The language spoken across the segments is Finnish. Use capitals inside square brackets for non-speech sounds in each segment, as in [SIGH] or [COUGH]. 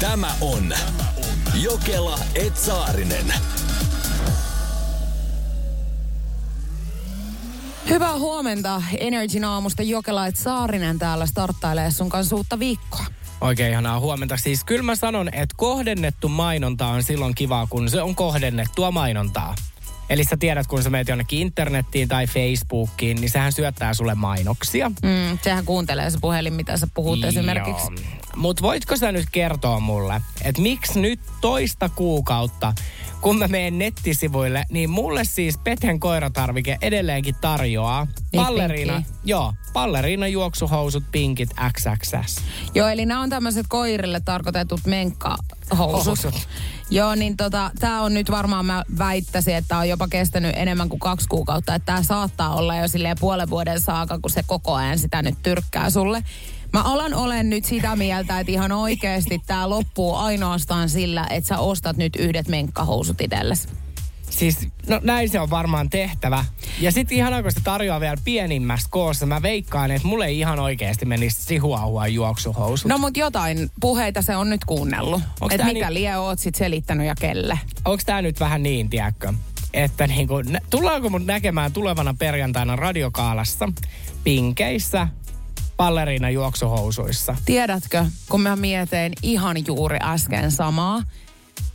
Tämä on Jokela Etsaarinen. Hyvää huomenta. Energin aamusta Jokela et Saarinen täällä starttailee sun kanssa uutta viikkoa. Oikein ihanaa huomenta. Siis kyllä mä sanon, että kohdennettu mainonta on silloin kivaa, kun se on kohdennettua mainontaa. Eli sä tiedät, kun sä meet jonnekin internettiin tai Facebookiin, niin sehän syöttää sulle mainoksia. Mm, sehän kuuntelee se puhelin, mitä sä puhut esimerkiksi. Mutta voitko sä nyt kertoa mulle, että miksi nyt toista kuukautta, kun mä menen nettisivuille, niin mulle siis Peten koiratarvike edelleenkin tarjoaa Palleriina, pinkkiä. joo, Palleriina juoksuhousut pinkit XXS. Joo, eli nämä on tämmöiset koirille tarkoitetut menkkahousut. Housut. [LAUGHS] Joo, niin tota, tää on nyt varmaan, mä väittäisin, että on jopa kestänyt enemmän kuin kaksi kuukautta. Että tää saattaa olla jo silleen puolen vuoden saaka, kun se koko ajan sitä nyt tyrkkää sulle. Mä alan olen nyt sitä mieltä, että ihan oikeasti tää loppuu ainoastaan sillä, että sä ostat nyt yhdet menkkahousut itsellesi. Siis, no näin se on varmaan tehtävä. Ja sitten ihan kun se tarjoaa vielä pienimmästä koossa, mä veikkaan, että mulle ei ihan oikeasti menisi sihuahua juoksuhousut. No mut jotain puheita se on nyt kuunnellut. Onks Että tää mitä niin- lie oot sit selittänyt ja kelle. Onko tämä nyt vähän niin, tiedätkö? Että niinku, nä- tullaanko mut näkemään tulevana perjantaina radiokaalassa pinkeissä balleriina juoksuhousuissa? Tiedätkö, kun mä mietin ihan juuri äsken samaa.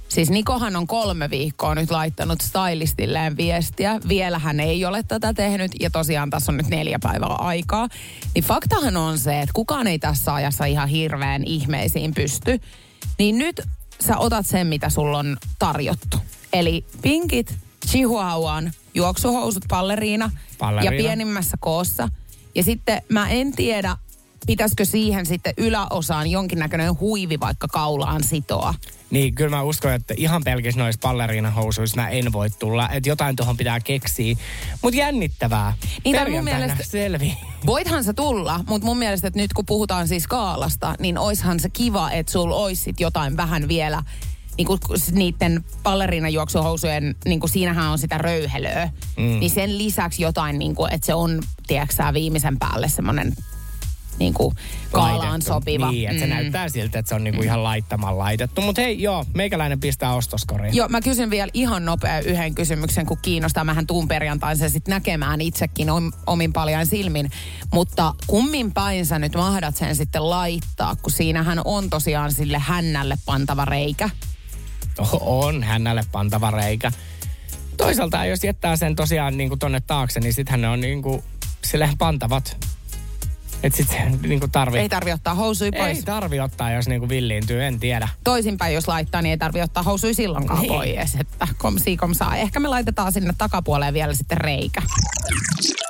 Siis Nikohan on kolme viikkoa nyt laittanut stylistilleen viestiä. Vielä hän ei ole tätä tehnyt ja tosiaan tässä on nyt neljä päivää aikaa. Niin faktahan on se, että kukaan ei tässä ajassa ihan hirveän ihmeisiin pysty. Niin nyt sä otat sen, mitä sulla on tarjottu. Eli pinkit, chihuahuan, juoksuhousut, palleriina, Balleriina. ja pienimmässä koossa. Ja sitten mä en tiedä, pitäisikö siihen sitten yläosaan jonkinnäköinen huivi vaikka kaulaan sitoa. Niin, kyllä mä uskon, että ihan pelkissä noissa balleriinahousuissa mä en voi tulla. Että jotain tuohon pitää keksiä. Mutta jännittävää. Niin, mun mielestä- selvi. Voithan se tulla, mutta mun mielestä, että nyt kun puhutaan siis kaalasta, niin oishan se kiva, että sulla olisi jotain vähän vielä niin kuin niiden ballerinajuoksuhousujen, niin kuin siinähän on sitä röyhelöä. Mm. Niin sen lisäksi jotain, niin kuin, että se on, tiedätkö viimeisen päälle semmoinen niin kuin kaalaan Laitettu. sopiva. Niin, että se näyttää siltä, että se on niinku ihan laittamaan laitettu. Mutta hei, joo, meikäläinen pistää ostoskoriin. Joo, mä kysyn vielä ihan nopea yhden kysymyksen, kun kiinnostaa. Mähän tuun perjantain sen sitten näkemään itsekin om, omin paljain silmin. Mutta kummin päin sä nyt mahdat sen sitten laittaa, kun siinähän on tosiaan sille hännälle pantava reikä. On hännälle pantava reikä. Toisaalta jos jättää sen tosiaan niinku tonne taakse, niin sittenhän ne on niinku silleen pantavat. Että sit se niinku tarvii... Ei tarvi ottaa housui pois. Ei tarvi ottaa, jos niinku villiintyy, en tiedä. Toisinpäin jos laittaa, niin ei tarvi ottaa housui silloinkaan Niin. pois. Että komsi komsaa. Ehkä me laitetaan sinne takapuoleen vielä sitten reikä.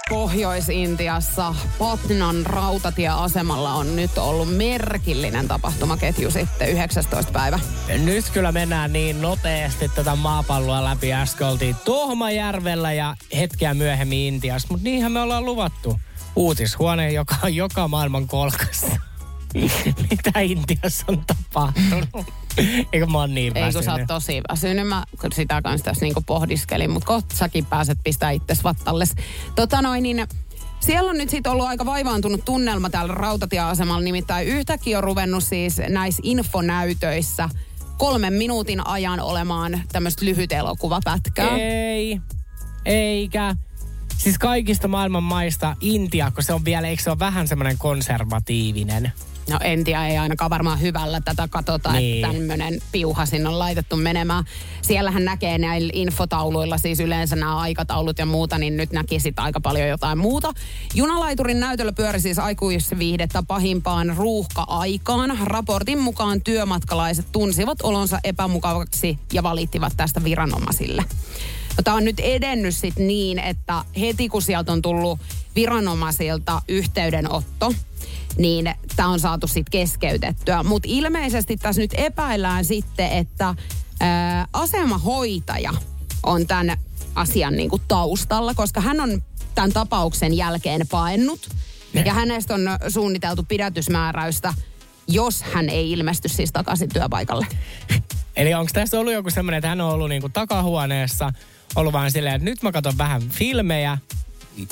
Pohjois-Intiassa Patnan rautatieasemalla on nyt ollut merkillinen tapahtumaketju sitten 19. päivä. Nyt kyllä mennään niin nopeasti tätä maapalloa läpi. Äsken oltiin Tohmajärvellä ja hetkeä myöhemmin Intiassa, mutta niinhän me ollaan luvattu. Uutishuone, joka on joka maailman kolkassa. [LAUGHS] Mitä Intiassa on tapahtunut? Eikö mä oon niin Ei kun sä oot väsynyt? tosi väsynyt. Mä sitä kanssa tässä niinku pohdiskelin, mutta kohta säkin pääset pistää itse vattalles. Tota noin, niin siellä on nyt sitten ollut aika vaivaantunut tunnelma täällä rautatieasemalla. Nimittäin yhtäkkiä on ruvennut siis näissä infonäytöissä kolmen minuutin ajan olemaan tämmöistä lyhyt elokuvapätkää. Ei, eikä. Siis kaikista maailman maista Intia, kun se on vielä, eikö se ole vähän semmoinen konservatiivinen? No en tiedä, ei ainakaan varmaan hyvällä tätä katsota, niin. Niin. että tämmöinen piuha sinne on laitettu menemään. Siellähän näkee näillä infotauluilla siis yleensä nämä aikataulut ja muuta, niin nyt näki sit aika paljon jotain muuta. Junalaiturin näytöllä pyöri siis aikuisviihdettä pahimpaan ruuhka-aikaan. Raportin mukaan työmatkalaiset tunsivat olonsa epämukavaksi ja valittivat tästä viranomaisille. Tämä on nyt edennyt sit niin, että heti kun sieltä on tullut viranomaisilta yhteydenotto, niin tämä on saatu sitten keskeytettyä. Mutta ilmeisesti tässä nyt epäillään sitten, että ää, asemahoitaja on tämän asian niin kuin taustalla, koska hän on tämän tapauksen jälkeen paennut. Ja hänestä on suunniteltu pidätysmääräystä, jos hän ei ilmesty siis takaisin työpaikalle. Eli onko tässä ollut joku semmoinen, että hän on ollut niinku takahuoneessa, ollut vaan silleen, että nyt mä katson vähän filmejä,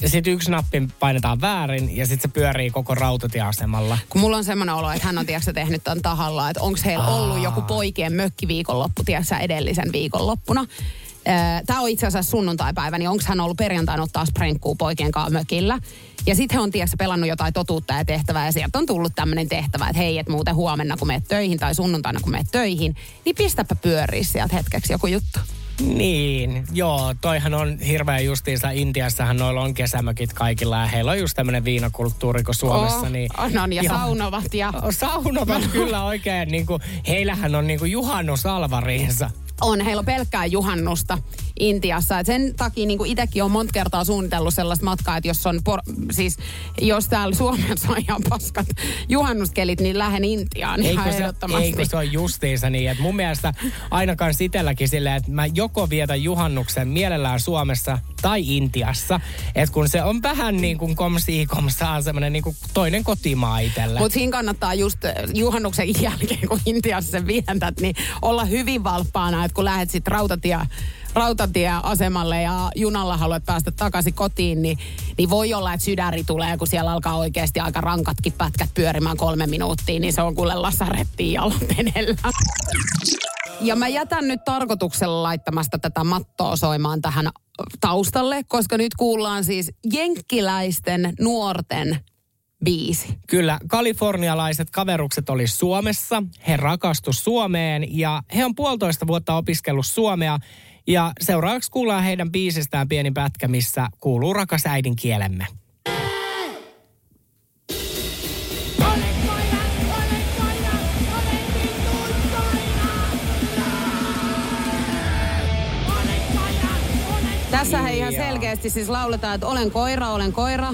ja sitten yksi nappi painetaan väärin ja sitten se pyörii koko rautatieasemalla. Kun mulla on semmoinen olo, että hän on tiedätkö, tehnyt tämän tahalla, että onko heillä ollut joku poikien mökkiviikonloppu, tiedätkö, edellisen viikonloppuna. Tämä on itse asiassa sunnuntaipäivä, niin onko hän ollut perjantaina ottaa sprenkkuu poikien kanssa mökillä. Ja sitten he on tiedätkö, pelannut jotain totuutta ja tehtävää ja sieltä on tullut tämmöinen tehtävä, että hei, että muuten huomenna kun meet töihin tai sunnuntaina kun meet töihin, niin pistäpä pyöriä sieltä hetkeksi joku juttu. Niin, joo, toihan on hirveän justiinsa. Intiassahan noilla on kesämökit kaikilla ja heillä on just tämmöinen viinakulttuuri kuin Suomessa. Oh, niin, on, on, ja saunovat ja... [LAUGHS] Saunovat kyllä oikein, niin kuin, heillähän on niin kuin juhannusalvariinsa. On, heillä on pelkkää juhannusta Intiassa. Et sen takia niin itsekin on monta kertaa suunnitellut sellaista matkaa, että jos on, por- siis jos täällä Suomessa on ihan paskat juhannuskelit, niin lähden Intiaan Eikö ihan se, eikö se ole justiinsa niin, että mun mielestä ainakaan sitelläkin silleen, että mä joko vietän juhannuksen mielellään Suomessa tai Intiassa. Että kun se on vähän niin kuin komsii komsaa semmoinen niin kuin toinen kotimaa itselle. Mutta siinä kannattaa just eh, juhannuksen jälkeen, kun Intiassa sen vientät, niin olla hyvin valppaana, että kun lähdet sitten rautatie, rautatieasemalle ja junalla haluat päästä takaisin kotiin, niin, niin voi olla, että sydäri tulee, kun siellä alkaa oikeasti aika rankatkin pätkät pyörimään kolme minuuttia, niin se on kuule lasarettiin jalat edellä. Ja mä jätän nyt tarkoituksella laittamasta tätä mattoa soimaan tähän taustalle, koska nyt kuullaan siis jenkkiläisten nuorten biisi. Kyllä, kalifornialaiset kaverukset oli Suomessa, he rakastu Suomeen ja he on puolitoista vuotta opiskellut Suomea ja seuraavaksi kuullaan heidän biisistään pieni pätkä, missä kuuluu rakas äidinkielemme. Tässä he ihan selkeästi siis lauletaan, että olen koira, olen koira.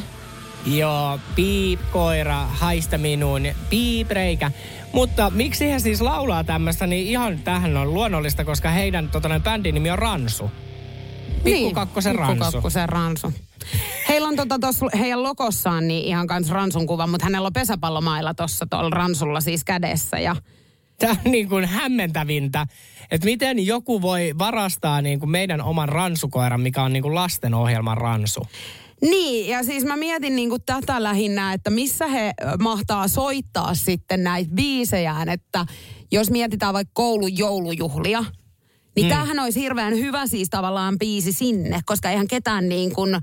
Joo, piip, koira, haista minuun, piip, reikä. Mutta miksi he siis laulaa tämmöistä, niin ihan tähän on luonnollista, koska heidän tota, bändin nimi on Ransu. Pikku kakkosen Pikku Ransu. kakkosen ransu. Heillä on tota tossa heidän logossaan niin ihan kans ransun kuva, mutta hänellä on pesäpallomailla tossa tuolla ransulla siis kädessä. Ja Tämä on niin kuin hämmentävintä, että miten joku voi varastaa niin kuin meidän oman ransukoiran, mikä on niin kuin lastenohjelman ransu. Niin, ja siis mä mietin niinku tätä lähinnä, että missä he mahtaa soittaa sitten näitä biisejään, että jos mietitään vaikka koulun joulujuhlia, niin hmm. tämähän olisi hirveän hyvä siis tavallaan biisi sinne, koska eihän ketään niin kuin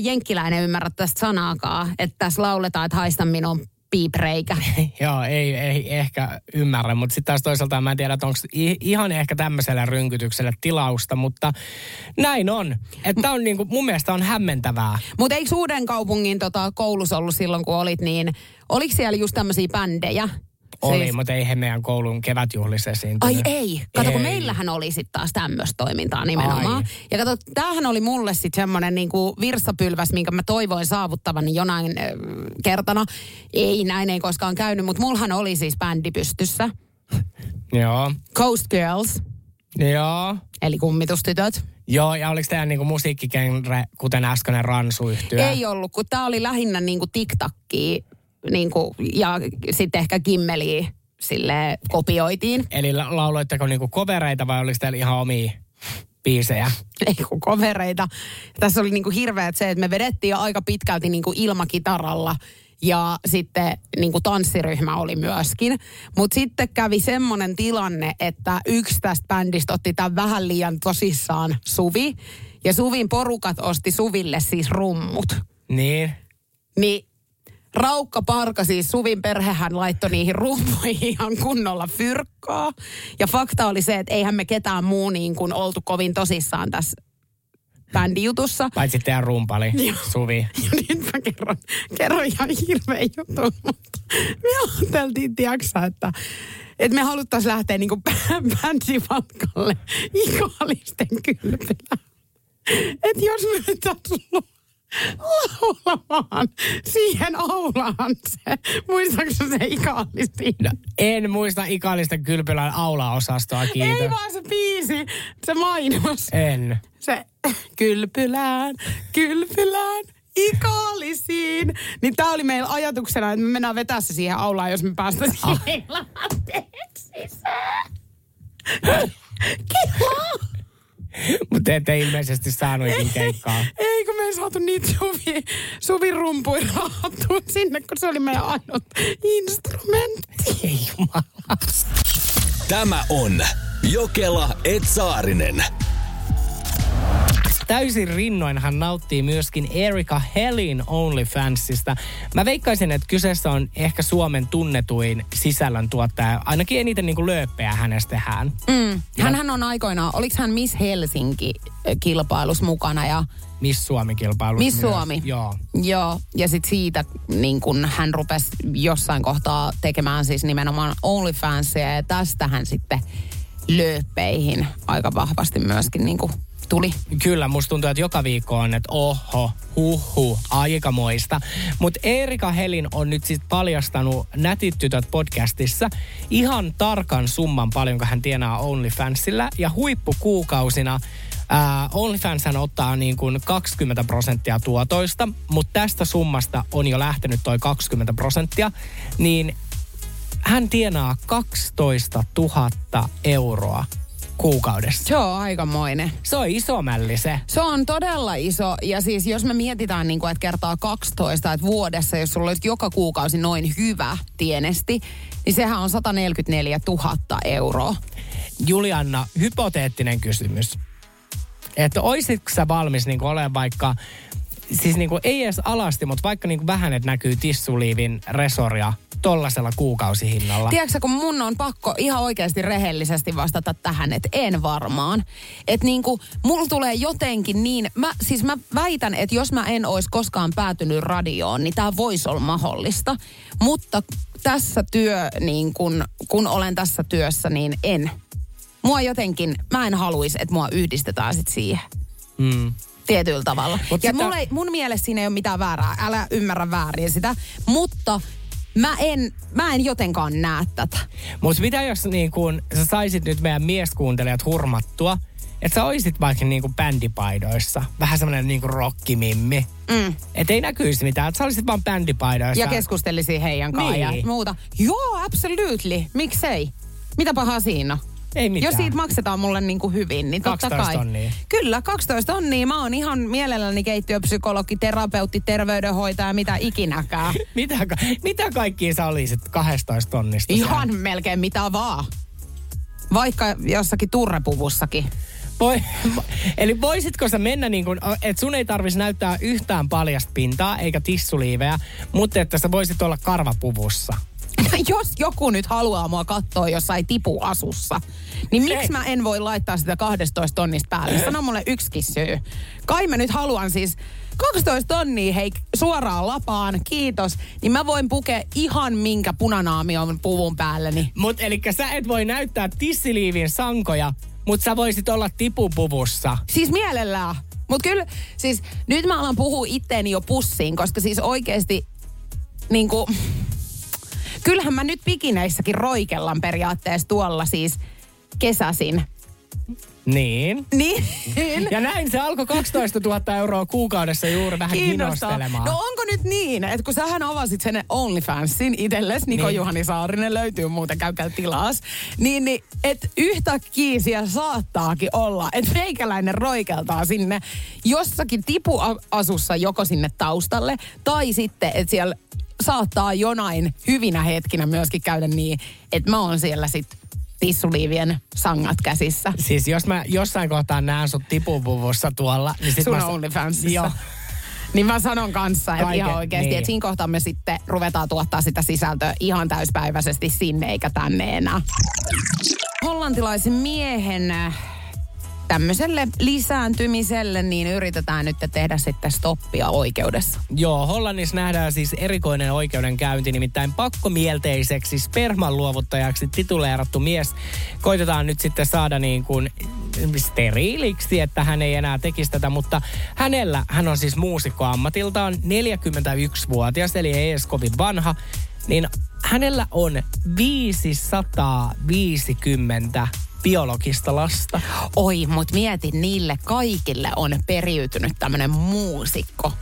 jenkkiläinen ymmärrä tästä sanaakaan, että tässä lauletaan, että haista minun piipreikä. [LAUGHS] Joo, ei, ei ehkä ymmärrä, mutta sitten taas toisaalta mä en tiedä, että onko ihan ehkä tämmöiselle rynkytykselle tilausta, mutta näin on. Että on niinku, mun mielestä on hämmentävää. Mutta eikö uuden kaupungin tota, koulussa ollut silloin, kun olit, niin oliko siellä just tämmöisiä bändejä? Oli, Siis- mutta ei he meidän koulun kevätjuhlissa esiintynyt. Ai ei. Kato, kun Ei. meillähän oli sitten taas tämmöistä toimintaa nimenomaan. Ai. Ja kato, tämähän oli mulle sitten semmoinen niinku virssapylväs, minkä mä toivoin saavuttavani jonain äh, kertana. Ei, näin ei koskaan käynyt, mutta mullahan oli siis bändi pystyssä. Joo, Coast Girls, joo. eli kummitustytöt. Joo, ja oliko teidän niinku musiikkigenre, kuten äskeinen ransu-yhtyö? Ei ollut, kun tää oli lähinnä niinku TikTokkia niinku, ja sitten ehkä Kimmeliä sille kopioitiin. Eli la- lauloitteko niinku kovereita vai oliko teillä ihan omia biisejä? [LAUGHS] ei kun kovereita. Tässä oli niinku hirveät se, että me vedettiin jo aika pitkälti niinku ilmakitaralla ja sitten niinku tanssiryhmä oli myöskin. Mutta sitten kävi semmoinen tilanne, että yksi tästä bändistä otti tämän vähän liian tosissaan Suvi. Ja Suvin porukat osti Suville siis rummut. Niin. Niin Raukka Parka, siis Suvin perhehän laittoi niihin rumpuihin [LAUGHS] ihan kunnolla fyrkkaa. Ja fakta oli se, että eihän me ketään muu niin kuin oltu kovin tosissaan tässä bändijutussa. Paitsi teidän rumpali, Joo. Suvi. [LAUGHS] Ja nyt mä kerron, kerron ihan hirveän jutun, mutta me ajateltiin, tiiäksä, että, että me haluttaisiin lähteä niin [LAUGHS] bändimatkalle ikallisten kylpylään. Että jos me nyt asu laulamaan siihen aulaan se. Muistatko se ikallisesti? No, en muista ikallista kylpylän aula-osastoa, kiitos. Ei vaan se biisi, se mainos. En. Se kylpylään, kylpylään, ikallisiin. Niin tää oli meillä ajatuksena, että me mennään vetää se siihen aulaan, jos me päästään siihen latteeksi sisään. Kiva. [LAUGHS] Mutta te ette ilmeisesti saanut ikin keikkaa. Ei, kun me ei saatu niitä suvi, suvirumpuja rahattua sinne, kun se oli meidän ainut instrumentti. Ei jumala. Tämä on Jokela Etsaarinen. Täysin rinnoin hän nauttii myöskin Erika Helin OnlyFansista. Mä veikkaisin, että kyseessä on ehkä Suomen tunnetuin sisällöntuottaja. Ainakin eniten niin kuin lööppejä hänestä tehdään. Mm. Hänhän on aikoinaan, oliko hän Miss Helsinki-kilpailus mukana ja Miss Suomi-kilpailu. Miss myös. Suomi. Joo. Joo, ja sitten siitä niin kun hän rupesi jossain kohtaa tekemään siis nimenomaan OnlyFansia ja tästä hän sitten lööppeihin aika vahvasti myöskin niin kuin tuli. Kyllä, musta tuntuu, että joka viikko on, että oho, huhu, aikamoista. Mutta Erika Helin on nyt sitten paljastanut Nätit tytöt podcastissa ihan tarkan summan paljonko hän tienaa OnlyFansilla. Ja huippukuukausina ää, OnlyFans hän ottaa niin kuin 20 prosenttia tuotoista, mutta tästä summasta on jo lähtenyt toi 20 prosenttia, niin hän tienaa 12 000 euroa kuukaudessa. Se on aikamoinen. Se on iso mälli se. Se on todella iso. Ja siis jos me mietitään, niin kuin, että kertaa 12, että vuodessa, jos sulla olisi joka kuukausi noin hyvä tienesti, niin sehän on 144 000 euroa. Julianna, hypoteettinen kysymys. Että oisitko sä valmis niin olemaan vaikka, siis niin ei edes alasti, mutta vaikka niin vähän, että näkyy tissuliivin resoria tollasella kuukausihinnalla. Tiedätkö, kun mun on pakko ihan oikeasti rehellisesti vastata tähän, että en varmaan. Että niin kuin, mulla tulee jotenkin niin, mä, siis mä väitän, että jos mä en olisi koskaan päätynyt radioon, niin tämä voisi olla mahdollista. Mutta tässä työ, niin kun, kun olen tässä työssä, niin en. Mua jotenkin, mä en haluaisi, että mua yhdistetään sit siihen. Mm. Tietyllä tavalla. Mut ja sitä- mulla ei, mun mielestä siinä ei ole mitään väärää. Älä ymmärrä väärin sitä. Mutta mä en, mä en jotenkaan näe tätä. Mutta mitä jos niin kun, sä saisit nyt meidän mieskuuntelijat hurmattua, että sä oisit vaikka niin kuin bändipaidoissa, vähän semmoinen niin kuin rockimimmi. Mm. Että ei näkyisi mitään, että sä olisit vaan bändipaidoissa. Ja keskustelisin heidän kanssaan Niin. ja muuta. Joo, absolutely. Miksei? Mitä pahaa siinä on? Ei mitään. Jos siitä maksetaan mulle niin kuin hyvin, niin totta 12 kai. tonnia. Kyllä, 12 tonnia. Mä oon ihan mielelläni keittiöpsykologi, terapeutti, terveydenhoitaja, mitä ikinäkään. [LAUGHS] mitä, ka- mitä kaikkia sä olisit 12 tonnista? Ihan melkein mitä vaan. Vaikka jossakin turrepuvussakin. Voi, eli voisitko sä mennä niin kuin, että sun ei tarvitsisi näyttää yhtään paljasta pintaa eikä tissuliiveä, mutta että sä voisit olla karvapuvussa. [LAUGHS] Jos joku nyt haluaa mua katsoa jossain tipuasussa, niin miksi Ei. mä en voi laittaa sitä 12 tonnista päälle? Sano mulle yksikin syy. Kai mä nyt haluan siis 12 tonnia, hei, suoraan lapaan, kiitos. Niin mä voin pukea ihan minkä punanaamion puvun päälleni. Mutta eli sä et voi näyttää tissiliivin sankoja, mutta sä voisit olla tipupuvussa. Siis mielellään. Mutta kyllä, siis nyt mä alan puhua itteeni jo pussiin, koska siis oikeasti niinku, kyllähän mä nyt pikineissäkin roikellan periaatteessa tuolla siis kesäsin. Niin. Niin. Ja näin se alkoi 12 000 euroa kuukaudessa juuri vähän Kiinnostaa. kinostelemaan. No onko nyt niin, että kun sähän avasit sen OnlyFansin itsellesi, Niko Niin. Juhani Saarinen löytyy muuten, käykää tilaas, niin, niin että yhtäkkiä siellä saattaakin olla, että meikäläinen roikeltaa sinne jossakin tipuasussa joko sinne taustalle, tai sitten, että siellä saattaa jonain hyvinä hetkinä myöskin käydä niin, että mä oon siellä sitten tissuliivien sangat käsissä. Siis jos mä jossain kohtaa näen sut tipupuvussa tuolla, niin sit Sun mä... OnlyFansissa. Joo. Niin mä sanon kanssa, että Kaiken, ihan oikeasti, niin. että siinä kohtaa me sitten ruvetaan tuottaa sitä sisältöä ihan täyspäiväisesti sinne eikä tänne enää. Hollantilaisen miehen tämmöiselle lisääntymiselle, niin yritetään nyt tehdä sitten stoppia oikeudessa. Joo, Hollannissa nähdään siis erikoinen oikeudenkäynti, nimittäin pakkomielteiseksi sperman luovuttajaksi tituleerattu mies. Koitetaan nyt sitten saada niin kuin steriiliksi, että hän ei enää tekisi tätä, mutta hänellä, hän on siis muusikko ammatiltaan, 41-vuotias, eli ei edes kovin vanha, niin hänellä on 550 biologista lasta. Oi, mut mieti, niille kaikille on periytynyt tämmönen muusikko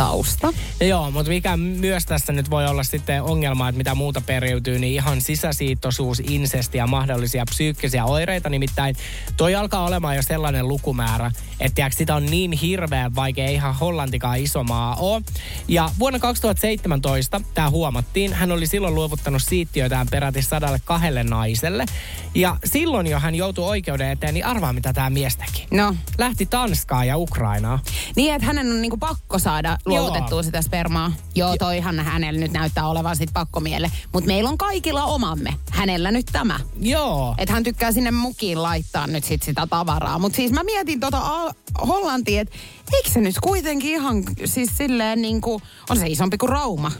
tausta. Joo, mutta mikä myös tässä nyt voi olla sitten ongelma, että mitä muuta periytyy, niin ihan sisäsiittoisuus, insesti ja mahdollisia psyykkisiä oireita. Nimittäin toi alkaa olemaan jo sellainen lukumäärä, että tiiäks, sitä on niin hirveän vaikea, ihan Hollantikaan iso maa ole. Ja vuonna 2017 tämä huomattiin, hän oli silloin luovuttanut siittiöitään peräti sadalle kahdelle naiselle. Ja silloin jo hän joutui oikeuden eteen, niin arvaa mitä tämä mies teki. No, Lähti Tanskaa ja Ukrainaa. niin että hänen on niinku pakko saada luovutettua sitä spermaa. Joo, toihan hänellä nyt näyttää olevan sit pakkomielle. Mutta meillä on kaikilla omamme. Hänellä nyt tämä. Joo. Että hän tykkää sinne mukiin laittaa nyt sit sitä tavaraa. Mutta siis mä mietin tota Al- Hollantia, että eikö se nyt kuitenkin ihan siis silleen niinku, on se isompi kuin Rauma.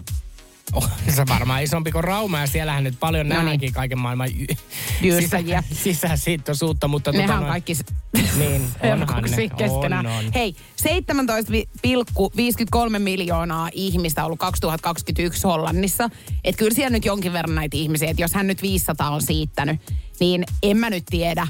[LAUGHS] On se varmaan isompi kuin Rauma ja siellähän nyt paljon No niin. nähdäänkin kaiken maailman y- [LAUGHS] sisä, sisäsiittoisuutta, mutta Nehän tota on kaikki s- [LAUGHS] Niin, onhan ne. keskenään. On, on. Hei, 17,53 miljoonaa ihmistä ollut 2021 Hollannissa. Että kyllä siellä nyt jonkin verran näitä ihmisiä, että jos hän nyt 500 on siittänyt, niin en mä nyt tiedä,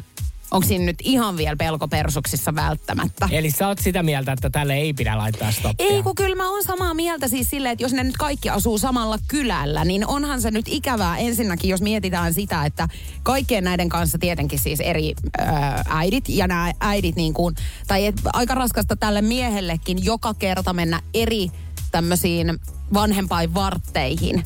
onko siinä nyt ihan vielä pelkopersuksissa välttämättä. Eli sä oot sitä mieltä, että tälle ei pidä laittaa stoppia? Ei, kun kyllä mä oon samaa mieltä siis silleen, että jos ne nyt kaikki asuu samalla kylällä, niin onhan se nyt ikävää ensinnäkin, jos mietitään sitä, että kaikkien näiden kanssa tietenkin siis eri ö, äidit ja nämä äidit niin kuin, tai et, aika raskasta tälle miehellekin joka kerta mennä eri tämmöisiin vanhempainvartteihin.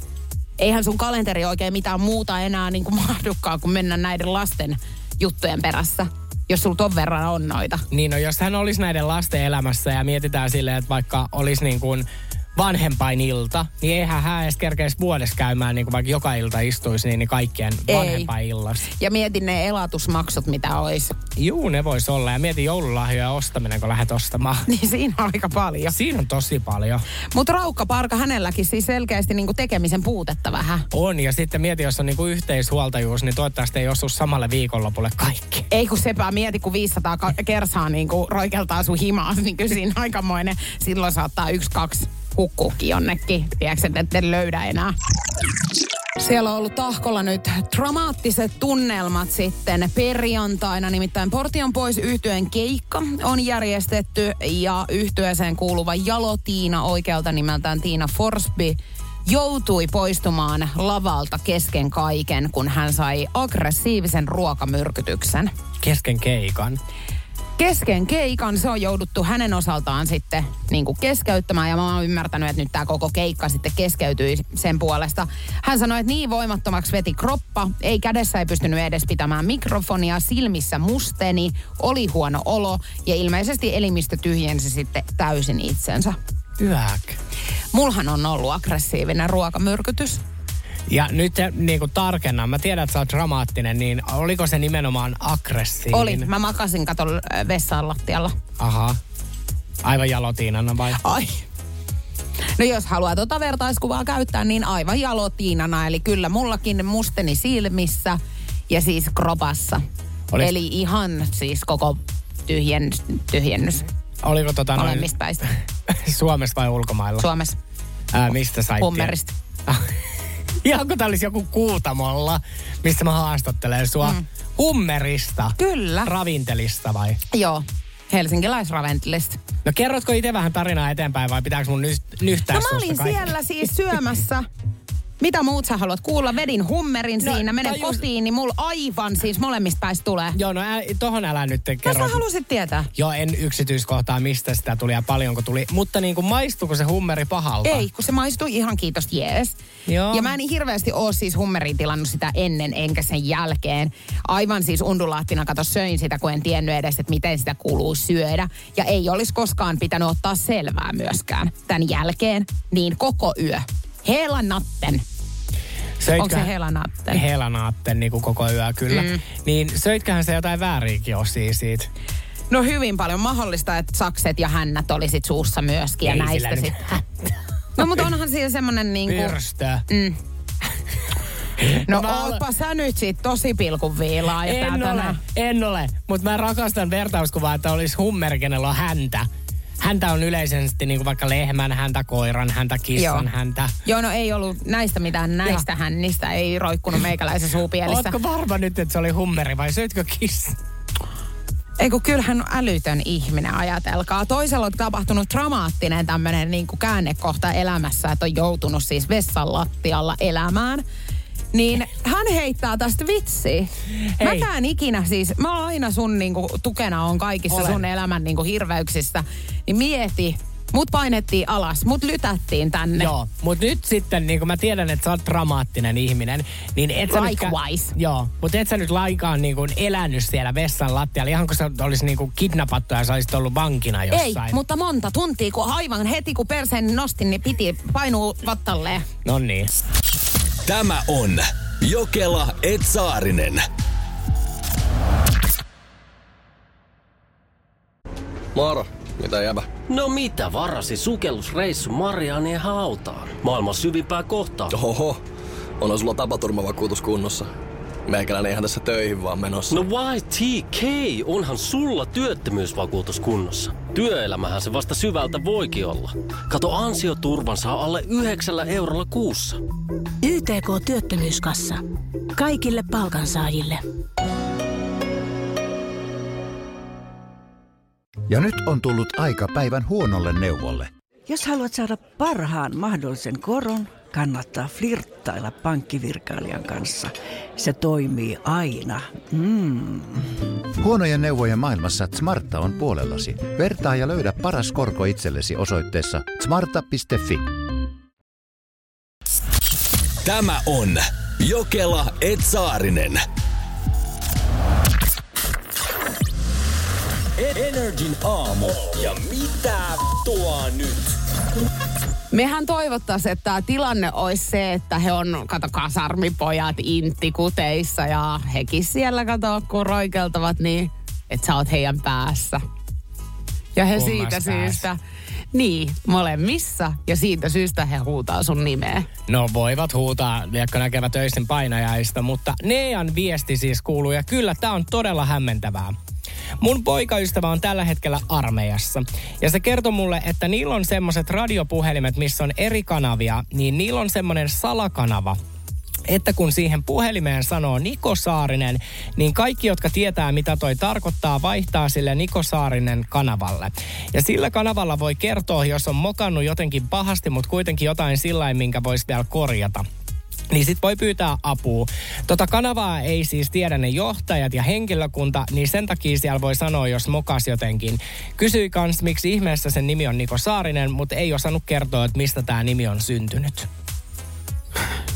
Eihän sun kalenteri oikein mitään muuta enää niin kuin mahdukaan, kuin mennä näiden lasten juttujen perässä, jos sulla ton verran on noita. Niin no, jos hän olisi näiden lasten elämässä ja mietitään silleen, että vaikka olisi niin kuin vanhempainilta, niin eihän hän edes kerkeisi vuodessa käymään, niin kuin vaikka joka ilta istuisi niin, niin kaikkien Ei. vanhempainillassa. Ja mietin ne elatusmaksut, mitä olisi. Juu, ne vois olla. Ja mieti joululahjoja ostaminen, kun lähdet ostamaan. [LAUGHS] Niin siinä on aika paljon. Siinä on tosi paljon. Mutta raukkaparka hänelläkin siis selkeästi niinku tekemisen puutetta vähän. On, ja sitten mieti, jos on niinku yhteishuoltajuus, niin toivottavasti ei osu samalle viikonlopulle kaikki. Ei kun sepä mieti, kun 500 ka- kersaa niinku roikeltaa sun himaa, [LAUGHS] niin kyllä siinä aikamoinen. Silloin saattaa yksi, kaksi hukkuukin jonnekin. Tiedätkö, että ette löydä enää. Siellä on ollut tahkolla nyt dramaattiset tunnelmat sitten perjantaina. Nimittäin Portion pois yhtyeen keikka on järjestetty ja yhtyeeseen kuuluva Jalo Tiina oikealta nimeltään Tiina Forsby joutui poistumaan lavalta kesken kaiken, kun hän sai aggressiivisen ruokamyrkytyksen. Kesken keikan. Kesken keikan se on jouduttu hänen osaltaan sitten niin kuin keskeyttämään ja mä oon ymmärtänyt, että nyt tämä koko keikka sitten keskeytyi sen puolesta. Hän sanoi, että niin voimattomaksi veti kroppa, ei kädessä ei pystynyt edes pitämään mikrofonia, silmissä musteni, oli huono olo ja ilmeisesti elimistö tyhjensi sitten täysin itsensä. Yäk. Mulhan on ollut aggressiivinen ruokamyrkytys. Ja nyt niin kuin tarkennan, mä tiedän, että sä oot dramaattinen, niin oliko se nimenomaan aggressiivinen? Oli. Mä makasin katon äh, vessan lattialla. Aha. Aivan jalotiinana vai? Ai. No jos haluaa tuota vertaiskuvaa käyttää, niin aivan jalotiinana. Eli kyllä mullakin musteni silmissä ja siis kropassa. Olis- Eli ihan siis koko tyhjen, tyhjennys Oliko tota noin molemmista päistä. [LAUGHS] Suomessa vai ulkomailla? Suomessa. Ää, mistä sait Hummerista. [LAUGHS] [LAUGHS] Ihan kun tää olisi joku kuutamolla, missä mä haastattelen sua. Mm. Hummerista. Kyllä. Ravintelista vai? Joo. Helsinkiläisraventilista. No kerrotko itse vähän tarinaa eteenpäin vai pitääkö mun nyt nyhtää No mä olin siellä siis syömässä. [LAUGHS] Mitä muut sä haluat kuulla? Vedin hummerin No, siinä, menen tajus- kotiin, niin mulla aivan siis molemmista päistä tulee. Joo, no ä, tohon älä nyt kerro. sä halusit tietää? Joo, en yksityiskohtaa, mistä sitä tuli ja paljonko tuli. Mutta niin kuin maistuuko se hummeri pahalta? Ei, kun se maistui ihan kiitos jees. Joo. Ja mä en hirveästi oo siis hummeria tilannut sitä ennen enkä sen jälkeen. Aivan siis undulaattina kato söin sitä, kun en tiennyt edes, että miten sitä kuuluu syödä. Ja ei olisi koskaan pitänyt ottaa selvää myöskään tämän jälkeen. Niin koko yö. Hela natten. Söitkö- Onko se hela natten? Helanaatten niin kuin koko yö kyllä. Mm. Niin söitköhän se jotain vääriäkin osia siitä? No hyvin paljon mahdollista, että sakset ja hännät olisit suussa myöskin. Ei ja näistä sitten. No mutta onhan siinä semmoinen niin kuin... Pyrstö. Mm. No Mä alo- ootpa sä nyt sit tosi pilkun viilaa. En ole, tänään- en ole. Mutta mä rakastan vertauskuvaa, että olisi hummer, kenellä on häntä. Häntä on yleisesti niin kuin vaikka lehmän häntä, koiran häntä, kissan Joo. häntä. Joo, no ei ollut näistä mitään näistä hännistä, ei roikkunut meikäläisen suupielissä. Ootko varma nyt, että se oli hummeri vai söitkö kissa? Ei kun kyllähän on älytön ihminen, ajatelkaa. Toisella on tapahtunut dramaattinen tämmöinen niin käännekohta elämässä, että on joutunut siis vessan lattialla elämään. Niin hän heittää tästä vitsiä. Hei. Mäkään ikinä siis, mä aina sun niinku, tukena on kaikissa Olen. sun elämän niinku, hirveyksissä. Niin mieti, mut painettiin alas, mut lytättiin tänne. Joo, mutta nyt sitten, niin kun mä tiedän, että sä oot dramaattinen ihminen, niin et sä Likewise. joo, mutta et sä nyt lainkaan niin kuin elänyt siellä vessan lattialla, ihan kun sä olisi niin kuin kidnappattu ja sä olisit ollut vankina Ei, jossain. mutta monta tuntia, kun aivan heti kun perseen nostin, niin piti painuu vattalleen. No niin. Tämä on Jokela Etsaarinen. Moro, mitä jäbä? No mitä varasi sukellusreissu Marianien hautaan? Maailman syvimpää kohtaa. Oho, on sulla tapaturmavakuutus kunnossa. Meikäläinen ihan tässä töihin vaan menossa. No YTK, onhan sulla työttömyysvakuutus kunnossa. Työelämähän se vasta syvältä voikin olla. Kato ansioturvan saa alle 9 eurolla kuussa. YTK Työttömyyskassa. Kaikille palkansaajille. Ja nyt on tullut aika päivän huonolle neuvolle. Jos haluat saada parhaan mahdollisen koron, kannattaa flirttailla pankkivirkailijan kanssa. Se toimii aina. Mm. Huonojen neuvojen maailmassa Smarta on puolellasi. Vertaa ja löydä paras korko itsellesi osoitteessa smarta.fi. Tämä on Jokela Etsaarinen. Energin aamu. Ja mitä tuo nyt? Mehän toivottaisiin, että tämä tilanne olisi se, että he on, kato, kasarmipojat inttikuteissa ja hekin siellä, kato, kun roikeltavat, niin että sä oot heidän päässä. Ja he Kummassa siitä päässä? syystä, niin, molemmissa, ja siitä syystä he huutaa sun nimeä. No voivat huutaa, liekko näkevät töisten painajaista, mutta Nean viesti siis kuuluu ja kyllä tämä on todella hämmentävää. Mun poikaystävä on tällä hetkellä armeijassa. Ja se kertoi mulle, että niillä on semmoset radiopuhelimet, missä on eri kanavia, niin niillä on semmoinen salakanava, että kun siihen puhelimeen sanoo Niko Saarinen, niin kaikki, jotka tietää, mitä toi tarkoittaa, vaihtaa sille Niko Saarinen kanavalle. Ja sillä kanavalla voi kertoa, jos on mokannut jotenkin pahasti, mutta kuitenkin jotain sillä minkä voisi vielä korjata. Niin sit voi pyytää apua. Tota kanavaa ei siis tiedä ne johtajat ja henkilökunta, niin sen takia siellä voi sanoa, jos mokas jotenkin. Kysyi kans, miksi ihmeessä sen nimi on Niko Saarinen, mutta ei osannut kertoa, että mistä tämä nimi on syntynyt.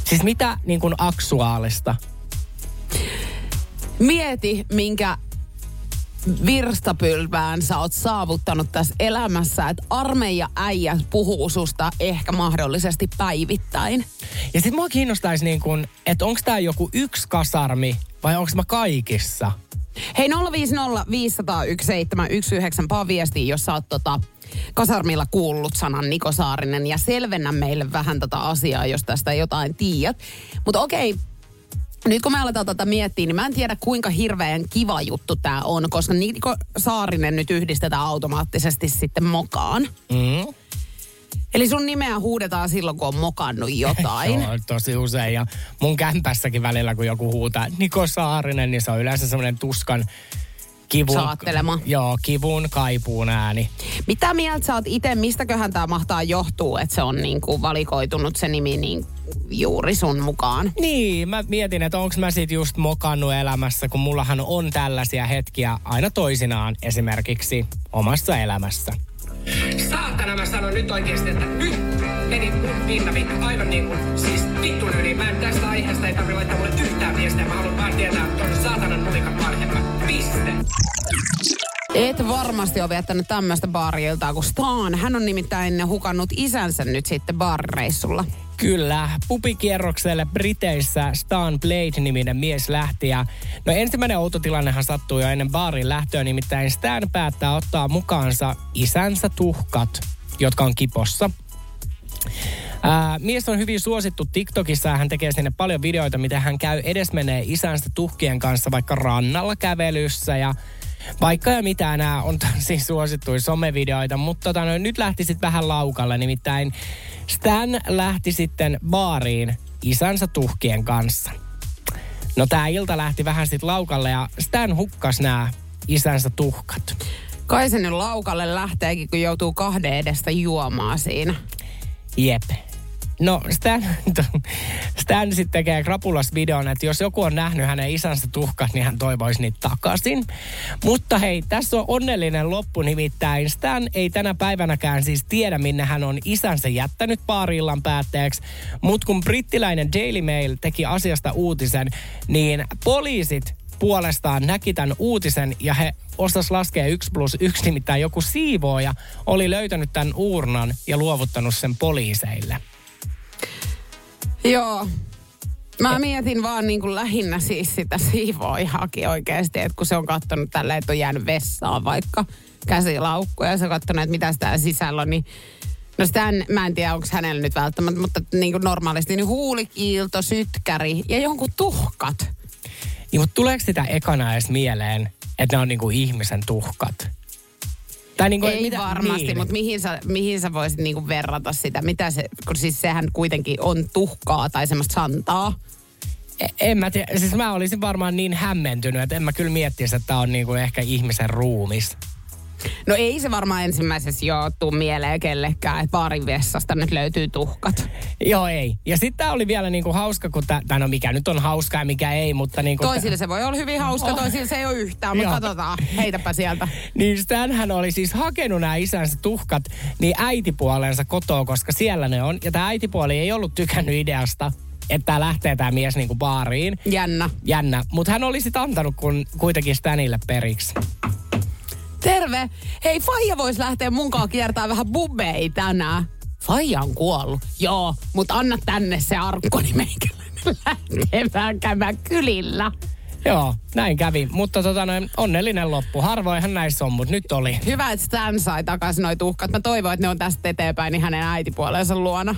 Siis mitä niin kuin aksuaalista? Mieti, minkä virstapylvään sä oot saavuttanut tässä elämässä, että armeija äijät puhuu susta ehkä mahdollisesti päivittäin. Ja sit mua kiinnostaisi niin kuin, että onko tämä joku yksi kasarmi vai onko mä kaikissa? Hei 050 500 1719 paa viestiä, jos sä oot tota, kasarmilla kuullut sanan Niko Saarinen ja selvennä meille vähän tätä asiaa, jos tästä jotain tiedät. Mutta okei, nyt kun me aletaan tätä miettiä, niin mä en tiedä kuinka hirveän kiva juttu tämä on, koska Niko Saarinen nyt yhdistetään automaattisesti sitten mokaan. Mm. Eli sun nimeä huudetaan silloin, kun on mokannut jotain. [LAUGHS] Joo, tosi usein. Ja mun kämpässäkin välillä, kun joku huutaa Niko Saarinen, niin se on yleensä semmoinen tuskan kivun... Saattelema. Joo, kivun kaipuun ääni. Mitä mieltä sä oot itse, mistäköhän tämä mahtaa johtua, että se on niinku valikoitunut se nimi niin juuri sun mukaan? Niin, mä mietin, että onko mä sit just mokannut elämässä, kun mullahan on tällaisia hetkiä aina toisinaan esimerkiksi omassa elämässä. Saatana mä sanon nyt oikeesti, että nyt meni mun viime viikko aivan niin kuin, siis vittun yli. Mä en tästä aiheesta ei tarvitse laittaa mulle yhtään viestiä. Mä haluan vaan tietää ton saatanan nulikan vanhemmat. Piste. Et varmasti ole viettänyt tämmöistä baariiltaa kuin Staan. Hän on nimittäin hukannut isänsä nyt sitten baarireissulla. Kyllä, pupikierrokselle Briteissä Stan Blade-niminen mies lähti ja no ensimmäinen outo tilannehan sattui jo ennen baarin lähtöä, nimittäin Stan päättää ottaa mukaansa isänsä tuhkat, jotka on kipossa. Ää, mies on hyvin suosittu TikTokissa ja hän tekee sinne paljon videoita, miten hän käy edesmenee isänsä tuhkien kanssa vaikka rannalla kävelyssä ja vaikka ja mitä nämä on tosi [LAUGHS] suosittuja somevideoita, mutta tota, no, nyt lähti sitten vähän laukalle, nimittäin Stan lähti sitten baariin isänsä tuhkien kanssa. No tää ilta lähti vähän sitten laukalle ja Stan hukkas nämä isänsä tuhkat. Kai se nyt laukalle lähteekin, kun joutuu kahden edestä juomaan siinä. Jep. No Stan, [LAUGHS] Stan sitten tekee krapulas videon, että jos joku on nähnyt hänen isänsä tuhkat, niin hän toivoisi niitä takaisin. Mutta hei, tässä on onnellinen loppu nimittäin. Stan ei tänä päivänäkään siis tiedä, minne hän on isänsä jättänyt paarillan päätteeksi. Mutta kun brittiläinen Daily Mail teki asiasta uutisen, niin poliisit puolestaan näki tämän uutisen ja he osas laskea 1 plus 1, nimittäin joku siivooja oli löytänyt tämän uurnan ja luovuttanut sen poliiseille. Joo. Mä mietin vaan niin kuin lähinnä siis sitä siivoojaakin oikeasti, että kun se on katsonut tällä, että on jäänyt vessaan vaikka käsilaukkuja ja se on katsonut, että mitä sitä sisällä on, niin No sitä en, mä en tiedä, onko hänellä nyt välttämättä, mutta niin kuin normaalisti niin huulikiilto, sytkäri ja jonkun tuhkat. Niin, mutta tuleeko sitä ekana edes mieleen, että ne on niinku ihmisen tuhkat? Tai niinku, Ei mitä, varmasti, niin. mutta mihin sä, mihin sä voisit niinku verrata sitä? Mitä se, kun siis sehän kuitenkin on tuhkaa tai semmoista santaa. E- En mä tiedä, siis mä olisin varmaan niin hämmentynyt, että en mä kyllä miettisi, että tää on niinku ehkä ihmisen ruumis. No ei se varmaan ensimmäisessä jo tuu mieleen kellekään, että baarin vessasta nyt löytyy tuhkat. Joo, ei. Ja sitten tää oli vielä niinku hauska, kun tai no mikä nyt on hauskaa ja mikä ei, mutta niinku... Toisille se voi olla hyvin hauska, toisille se ei ole yhtään, mutta Joo. katsotaan. Heitäpä sieltä. Niin Stanhän oli siis hakenut nämä isänsä tuhkat niin äitipuolensa kotoa, koska siellä ne on. Ja tämä äitipuoli ei ollut tykännyt ideasta, että tää lähtee tämä mies niinku baariin. Jännä. Jännä. Mutta hän oli sitten antanut kun kuitenkin Stanille periksi. Terve. Hei, Faija voisi lähteä munkaan kiertää vähän bubei tänään. Faija on kuollut. Joo, mutta anna tänne se arkku, niin meikäläinen lähtee vähän käymään kylillä. Joo, näin kävi. Mutta tota noin, onnellinen loppu. Harvoinhan näissä on, mutta nyt oli. Hyvä, että Stan sai takaisin noi tuhkat. Mä toivon, että ne on tästä eteenpäin niin hänen äitipuolensa luona.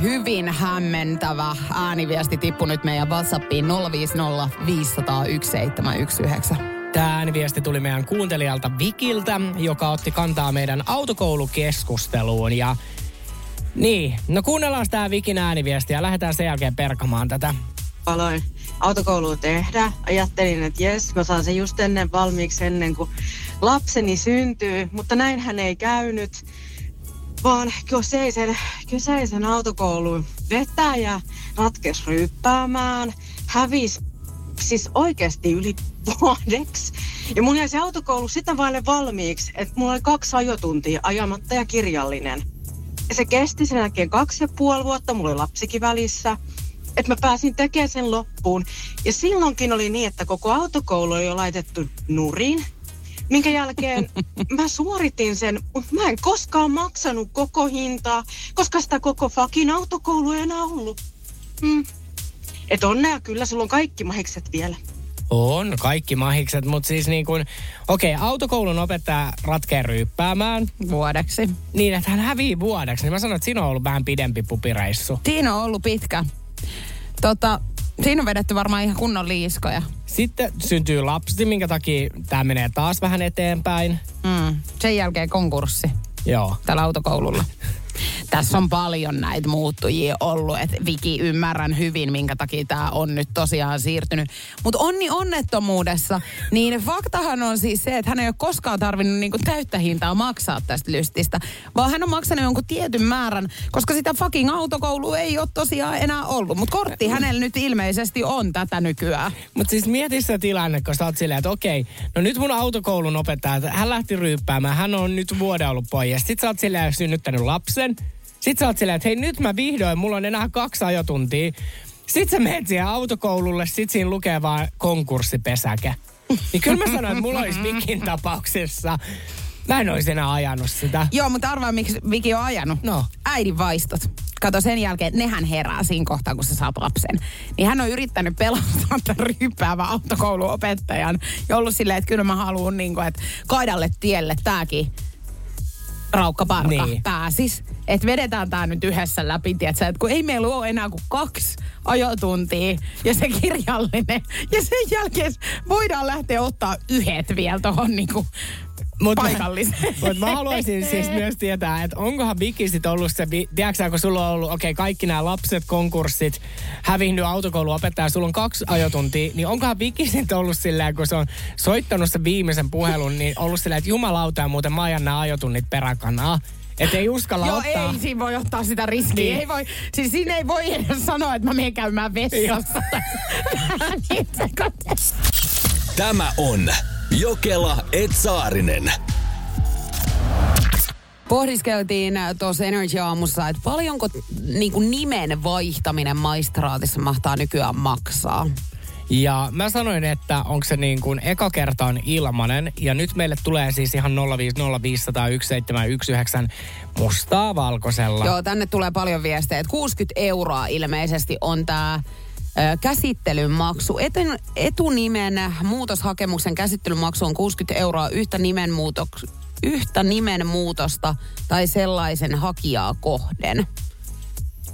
Hyvin hämmentävä ääniviesti tippu nyt meidän WhatsAppiin 050 500 1719. Tämä ääniviesti tuli meidän kuuntelijalta Vikiltä, joka otti kantaa meidän autokoulukeskusteluun. Ja niin, no kuunnellaan tämä Vikin ääniviesti ja lähdetään sen jälkeen perkamaan tätä. aloin autokoulua tehdä. Ajattelin, että jes, mä saan sen just ennen valmiiksi ennen kuin lapseni syntyy, mutta näinhän ei käynyt, vaan kyseisen, kyseisen autokoulun vetäjä ratkesi ryyppäämään, hävisi siis oikeasti yli [LAUGHS] vuodeksi. Ja mun jäi se autokoulu sitä vaille valmiiksi, että mulla oli kaksi ajotuntia ajamatta ja kirjallinen. Ja se kesti sen jälkeen kaksi ja puoli vuotta, mulla oli lapsikin välissä että mä pääsin tekemään sen loppuun. Ja silloinkin oli niin, että koko autokoulu oli jo laitettu nurin. Minkä jälkeen [LAUGHS] mä suoritin sen, mutta mä en koskaan maksanut koko hintaa, koska sitä koko fakin autokoulu ei enää ollut. Hmm. Et onnea kyllä, sulla on kaikki mahikset vielä. On, kaikki mahikset, mutta siis niin kuin, okei, okay, autokoulun opettaja ratkee ryyppäämään. Vuodeksi. Niin, että hän hävii vuodeksi. Niin mä sanoin, että siinä on ollut vähän pidempi pupireissu. Siinä on ollut pitkä. Tota, siinä on vedetty varmaan ihan kunnon liiskoja. Sitten syntyy lapsi, minkä takia tämä menee taas vähän eteenpäin. Mm. Sen jälkeen konkurssi Joo. tällä autokoululla. Tässä on paljon näitä muuttujia ollut, että Viki ymmärrän hyvin, minkä takia tämä on nyt tosiaan siirtynyt. Mutta onni onnettomuudessa, niin faktahan on siis se, että hän ei ole koskaan tarvinnut niinku täyttä hintaa maksaa tästä lystistä, vaan hän on maksanut jonkun tietyn määrän, koska sitä fucking autokoulua ei ole tosiaan enää ollut. Mutta kortti hänellä nyt ilmeisesti on tätä nykyään. Mutta siis mieti se tilanne, kun sä oot silleen, että okei, no nyt mun autokoulun opettaja, hän lähti ryyppäämään, hän on nyt vuoden ollut pois. Ja sit sä oot silleen synnyttänyt lapsen. Sit sä oot silleen, että hei nyt mä vihdoin, mulla on enää kaksi ajotuntia. Sit sä menet siihen autokoululle, sit siinä lukee vaan konkurssipesäke. Niin kyllä mä sanoin, että mulla olisi Vikin tapauksessa. Mä en olisi enää ajanut sitä. Joo, mutta arvaa, miksi Viki on ajanut. No. Äidin vaistot. Kato sen jälkeen, nehän herää siinä kohtaa, kun sä saat lapsen. Niin hän on yrittänyt pelastaa tämän ryppäävän autokouluopettajan. Ja ollut silleen, että kyllä mä haluan, niin kuin, että kaidalle tielle tääkin raukkaparka Niin. niin. pääsis. Että vedetään tämä nyt yhdessä läpi, tietsä, että kun ei meillä ole enää kuin kaksi ajotuntia ja se kirjallinen. Ja sen jälkeen voidaan lähteä ottaa yhdet vielä tuohon niinku Mut paikalliseen. Mutta mä haluaisin siis myös tietää, että onkohan Viki sit ollut se, tiedätkö kun sulla on ollut, okei, okay, kaikki nämä lapset, konkurssit, hävinnyt autokouluopettaja, sulla on kaksi ajotuntia, niin onkohan Viki sit ollut silleen, kun se on soittanut sen viimeisen puhelun, niin ollut silleen, että jumalauta ja muuten mä ajan nämä ajotunnit peräkanaa. Että ei uskalla Joo, ottaa. ei siinä voi ottaa sitä riskiä. Niin. Ei voi, siis siinä ei voi edes sanoa, että mä menen käymään vessassa. [LAUGHS] se. Tämä on Jokela Etsaarinen. Pohdiskeltiin tuossa Energy-aamussa, että paljonko niin kuin nimen vaihtaminen maistraatissa mahtaa nykyään maksaa. Ja mä sanoin, että onko se niin kuin eka kerta on ilmanen. Ja nyt meille tulee siis ihan 050501719 mustaa valkoisella. Joo, tänne tulee paljon viestejä, että 60 euroa ilmeisesti on tämä käsittelyn maksu. Eten, etunimen muutoshakemuksen käsittelymaksu on 60 euroa yhtä nimen, muutoks, yhtä nimen muutosta tai sellaisen hakijaa kohden.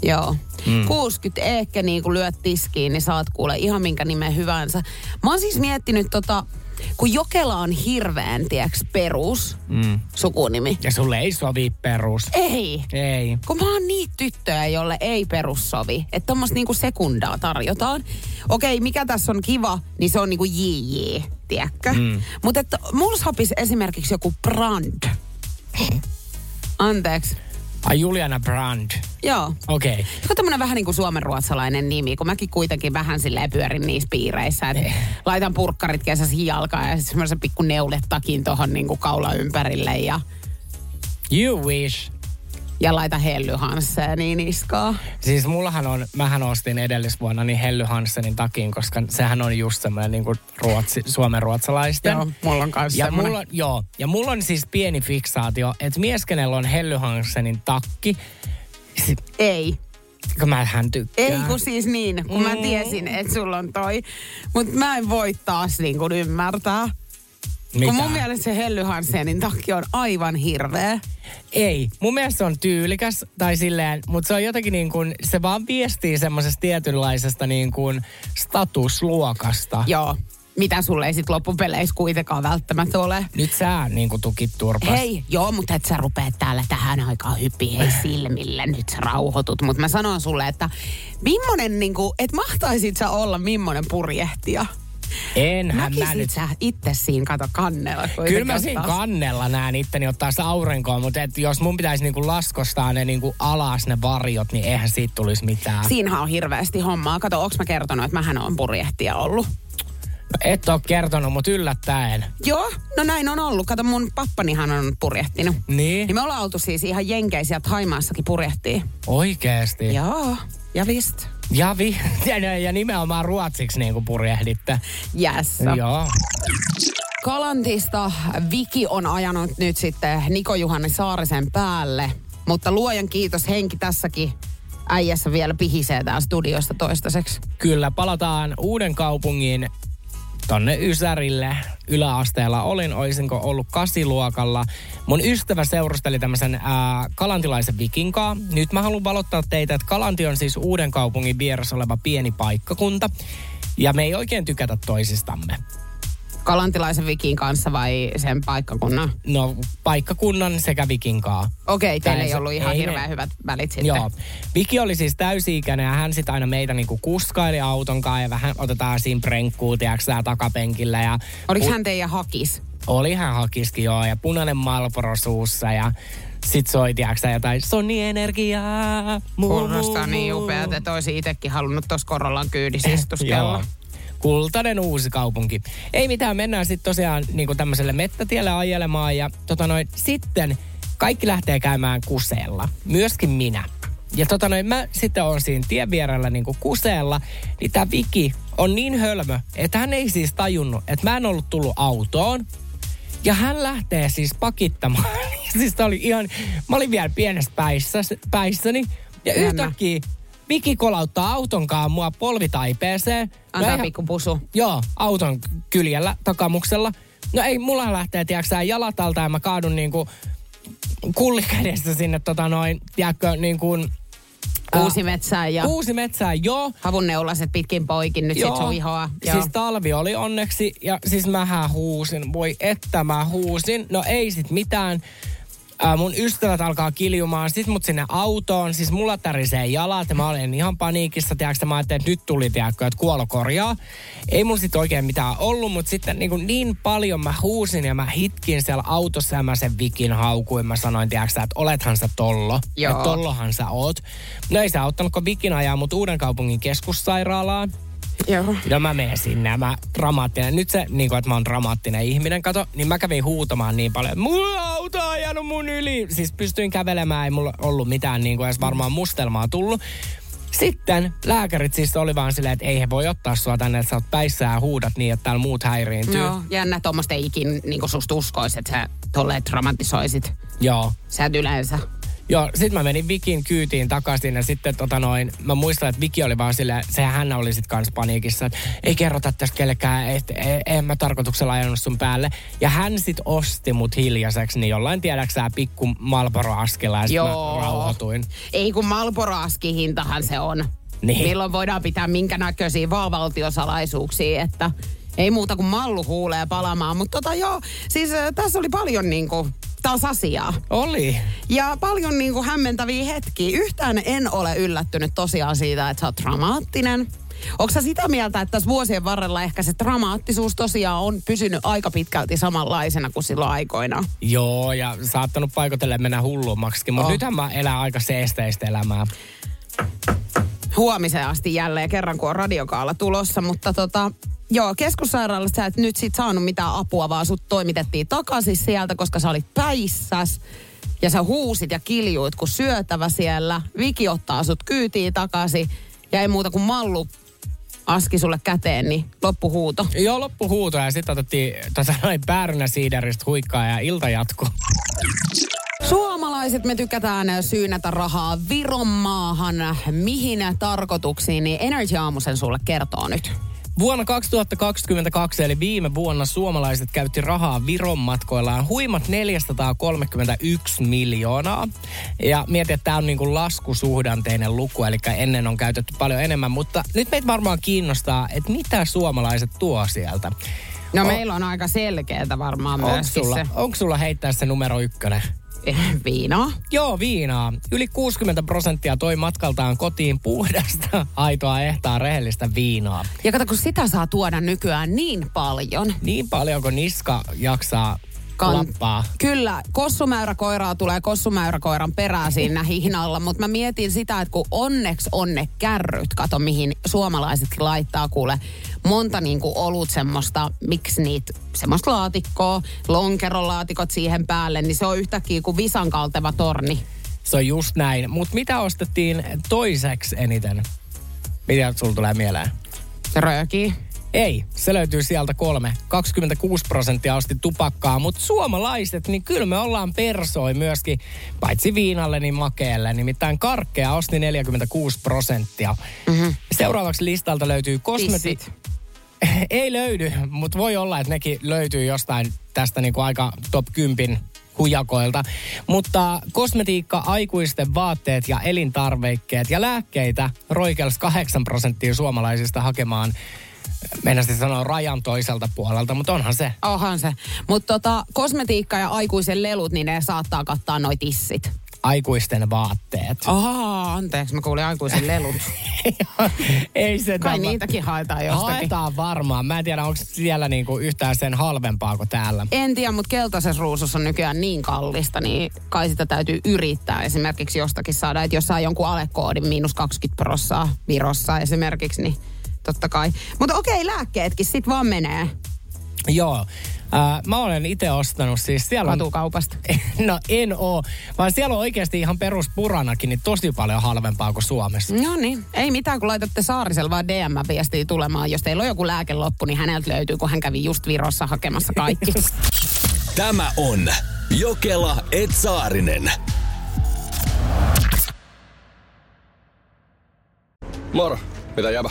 Joo. Mm. 60 ehkä niin kun lyöt tiskiin, niin saat kuule ihan minkä nimen hyvänsä. Mä oon siis miettinyt tota, kun Jokela on hirveän, tiedäks, perus Mm. sukunimi. Ja sulle ei sovi perus. Ei. Ei. Kun mä oon niitä tyttöjä, jolle ei perussovi. Että tommoista niinku sekundaa tarjotaan. Okei, mikä tässä on kiva, niin se on niinku JJ, tiedätkö? Mm. Mutta että mulla sopisi esimerkiksi joku brand. Anteeksi. Ai Juliana Brand. Joo. Okei. Okay. Joku tämmönen vähän niin kuin suomenruotsalainen nimi, kun mäkin kuitenkin vähän silleen pyörin niissä piireissä, että laitan purkkarit kesäsi jalkaan ja sitten semmoisen pikku neuletakin tohon niin kuin kaula ympärille ja, You wish. Ja laita hellyhansseeniin niskaa. Siis mullahan on, mähän ostin edellisvuonna niin Helly Hansenin takin, koska sehän on just semmoinen niin kuin ruotsi, suomen ruotsalaisten. Joo, mulla on kanssa ja mulla, joo, ja mulla on siis pieni fiksaatio, että mies, kenellä on Helly Hansenin takki, Ei. kun mä hän tykkään. Ei kun siis niin, kun mä Mm. tiesin, että sulla on toi. Mutta mä en voi taas niin kuin ymmärtää. Mitä? Kun mun mielestä se Helly Hansenin takki on aivan hirveä. Ei, mun mielestä se on tyylikäs tai silleen, mutta se on jotenkin niin kuin, se vaan viestii semmoisesta tietynlaisesta niin kuin statusluokasta. Joo. Mitä sulle ei sit loppupeleissä kuitenkaan välttämättä ole. Nyt sä niin kuin tukit turpas. Hei, joo, mutta et sä rupeat täällä tähän aikaan hyppi hei silmille, nyt sä rauhoitut. Mutta mä sanon sulle, että millainen, niinku, että mahtaisit sä olla millainen purjehtija? Enhän mä nyt. sä itse siinä, kato kannella. Kyllä mä siinä kannella näen itteni ottaa sitä aurinkoa, mutta et jos mun pitäisi niinku laskostaa ne niinku alas ne varjot, niin eihän siitä tulisi mitään. Siinähän on hirveästi hommaa. Kato, onks mä kertonut, että mähän on purjehtija ollut? No, et ole kertonut, mutta yllättäen. Joo, no näin on ollut. Kato, mun pappanihan on purjehtinut. Niin? Niin me ollaan oltu siis ihan jenkeisiä, Haimaassakin purjehtii. Oikeesti. Joo, ja vist. Ja, vi- [LAUGHS] ja, ja nimenomaan ruotsiksi niinku purjehditte. Yes. Joo. Kalantista Viki on ajanut nyt sitten Niko Juhani Saarisen päälle, mutta luojan kiitos henki tässäkin äijässä vielä pihisee täällä studiosta toistaiseksi. Kyllä, palataan uuden kaupungin tonne Ysärille yläasteella. Olin, oisinko ollut kasiluokalla. Mun ystävä seurusteli tämmöisen kalantilaisen vikinkaa. Nyt mä haluan valottaa teitä, että Kalanti on siis uuden kaupungin vieressä oleva pieni paikkakunta. Ja me ei oikein tykätä toisistamme. Kalantilaisen Vikin kanssa vai sen paikkakunnan? No, paikkakunnan sekä vikinkaa. Okei, teillä Tai ei ollut ihan ei hirveän me- hyvät välit sitten. Joo. Viki oli siis täysi-ikäinen ja hän sitten aina meitä niinku kuskaili auton kanssa ja vähän otetaan siinä prenkkuu, tiedätkö takapenkillä. Ja Oliko pu- hän teidän hakis? Oli hän hakiski joo ja punainen Marlboro suussa ja sit soi tiedätkö sä, jotain Sony Energiaa. Kuulostaa niin upeat, että olisi itsekin halunnut tuossa Korollan kyydissä [LAUGHS] istuskella. Kultainen uusi kaupunki. Ei mitään, mennään sitten tosiaan niin tämmöiselle mettätielle ajelemaan ja tota noin, sitten kaikki lähtee käymään kuseella. Myöskin minä. Ja tota noin, mä sitten on siinä tien vierellä niin kuseella, niin tää Viki on niin hölmö, että hän ei siis tajunnut, että mä en ollut tullut autoon. Ja hän lähtee siis pakittamaan. [LAUGHS] siis oli ihan, mä olin vielä pienessä päissä, päissäni. Ja Jännä. yhtäkkiä Viki kolauttaa autonkaan mua polvitaipeeseen. Antaa eihän- pikku pusu. Joo, auton kyljellä, takamuksella. No ei, mulla lähtee, tiedätkö jalat alta ja mä kaadun niinku kullikädessä sinne tota noin, tiedätkö, niin kuin... Uusi metsään ja Uusi metsään, joo. havunneulaset pitkin poikin nyt sit sun ihoa. Joo. Siis talvi oli onneksi ja siis mähän huusin. Voi että mä huusin. No ei sit mitään. Ää, mun ystävät alkaa kiljumaan, sit mut sinne autoon, siis mulla tärisee jalat ja mä olin ihan paniikissa, tiedätkö, mä ajattelin, että nyt tuli, tiedätkö, että kuolo korjaa. Ei mulla sit oikein mitään ollut, mutta sitten niin, kuin niin paljon mä huusin ja mä hitkin siellä autossa ja mä sen vikin haukuin. Mä sanoin, tiedätkö, että olethan sä tollo. Joo. Ja tollohan sä oot. No ei se auttanut, kun vikin ajaa mut uuden kaupungin keskussairaalaan. Joo. No mä menen sinne mä dramaattinen. Nyt se, niin kuin, että mä oon dramaattinen ihminen, kato, niin mä kävin huutamaan niin paljon. Mulla auto on ajanut mun yli. Siis pystyin kävelemään, ei mulla ollut mitään niin kuin edes varmaan mustelmaa tullut. Sitten lääkärit siis oli vaan silleen, että ei he voi ottaa sua tänne, että sä oot päissä ja huudat niin, että täällä muut häiriintyy. Joo, jännä tuommoista ei ikin niin susta uskois, että sä tolleen dramatisoisit. Joo. Sä et yleensä. Joo, sit mä menin Vikin kyytiin takaisin ja sitten tota noin, mä muistan, että Viki oli vaan silleen, sehän hän oli sit kans paniikissa, että ei kerrota tästä kellekään, että en mä tarkoituksella ajanut sun päälle. Ja hän sit osti mut hiljaiseksi, niin jollain tiedäksää pikku Malboro-askella ja sit mä Joo. rauhoituin. Ei kun Malboro-askihintahan se on. Niin. Milloin voidaan pitää minkä näköisiä valvaltiosalaisuuksia, että ei muuta kuin mallu huulee palamaan. Mutta tota joo, siis äh, tässä oli paljon niinku taas asiaa. Oli. Ja paljon niinku hämmentäviä hetkiä. Yhtään en ole yllättynyt tosiaan siitä, että sä oot dramaattinen. Onko sä sitä mieltä, että tässä vuosien varrella ehkä se dramaattisuus tosiaan on pysynyt aika pitkälti samanlaisena kuin silloin aikoina? Joo, ja saattanut paikotellen mennä hullummaksikin, mutta oh. nythän mä elän aika seesteistä elämää. huomiseen asti jälleen kerran, kun on radiokaala tulossa. Mutta tota, joo, keskussairaalassa sä et nyt sit saanut mitään apua, vaan sut toimitettiin takaisin sieltä, koska sä olit päissäs. Ja sä huusit ja kiljuit, kun syötävä siellä. Viki ottaa sut kyytiin takaisin. Ja ei muuta kuin mallu aski sulle käteen, niin loppuhuuto. Joo, loppuhuuto ja sitten otettiin tota noin päärynä siideristä huikkaa ja ilta jatkuu. Suomalaiset me tykätään syynätä rahaa Viron maahan. Mihin tarkoituksiin, niin Energy Aamu sen sulle kertoo nyt. Vuonna 2022, eli viime vuonna, suomalaiset käytti rahaa Viron matkoillaan huimat 431 miljoonaa. Ja mietin, että tämä on niinku laskusuhdanteinen luku, eli ennen on käytetty paljon enemmän. Mutta nyt meitä varmaan kiinnostaa, että mitä suomalaiset tuo sieltä. No O- meillä on aika selkeätä varmaan Onko myöskin sulla, se onko sulla heittää se numero ykkönen? [LAUGHS] viinaa. Joo, viinaa. Yli 60 prosenttia toi matkaltaan kotiin puhdasta, aitoa ehtaa rehellistä viinaa. Ja kato, kun sitä saa tuoda nykyään niin paljon. Niin paljonko niska jaksaa Kan- lappaa. Kyllä, kossumäyräkoiraa tulee kossumäyräkoiran perään siinä hihnalla, mutta mä mietin sitä, että kun onneksi on ne kärryt, kato mihin suomalaisetkin laittaa kuule monta niinku olut semmoista, miksi niitä, semmoista laatikkoa, lonkerolaatikot siihen päälle, niin se on yhtäkkiä kuin visan kalteva torni. Se on just näin. Mutta mitä ostettiin toiseksi eniten? Mitä sulla tulee mieleen? Rööki. Ei, se löytyy sieltä kolme. 26 prosenttia osti tupakkaa, mutta suomalaiset, niin kyllä me ollaan persoi myöskin, paitsi viinalle, niin makeelle. Nimittäin karkkea osti 46 prosenttia. Mm-hmm. Seuraavaksi listalta löytyy kosmeti... Tissit. [LAUGHS] Ei löydy, mutta voi olla, että nekin löytyy jostain tästä niinku aika top 10 hujakoilta. Mutta kosmetiikka, aikuisten vaatteet ja elintarvikkeet ja lääkkeitä roikels 8 prosenttia suomalaisista hakemaan Meinasin sanoa rajan toiselta puolelta, mutta onhan se. Onhan se. Mutta tota, kosmetiikka ja aikuisen lelut, niin ne saattaa kattaa noi tissit. Aikuisten vaatteet. Ahaa, anteeksi, mä kuulin aikuisen lelut. [LAUGHS] Ei se Kai tava- niitäkin haetaan jostakin. Haetaan varmaan. Mä en tiedä, onko siellä niinku yhtään sen halvempaa kuin täällä. En tiedä, mutta keltaisessa ruusussa on nykyään niin kallista, niin kai sitä täytyy yrittää esimerkiksi jostakin saada. Että jos saa jonkun alekoodin miinus 20 prossaa Virossa esimerkiksi, niin totta kai. Mutta okei, lääkkeetkin sit vaan menee Joo. Äh, mä olen itse ostanut siis siellä on... katukaupasta. [LAUGHS] No en oo, vaan siellä on oikeasti ihan peruspuranakin niin tosi paljon halvempaa kuin Suomessa. No niin, ei mitään, kun laitatte Saarisella vaan DM-viestiä tulemaan. Jos teillä on joku lääke loppu, niin häneltä löytyy, kun hän kävi just Virossa hakemassa kaikki. [LAUGHS] Tämä on Jokela Etsaarinen. Moro, mitä jäbä?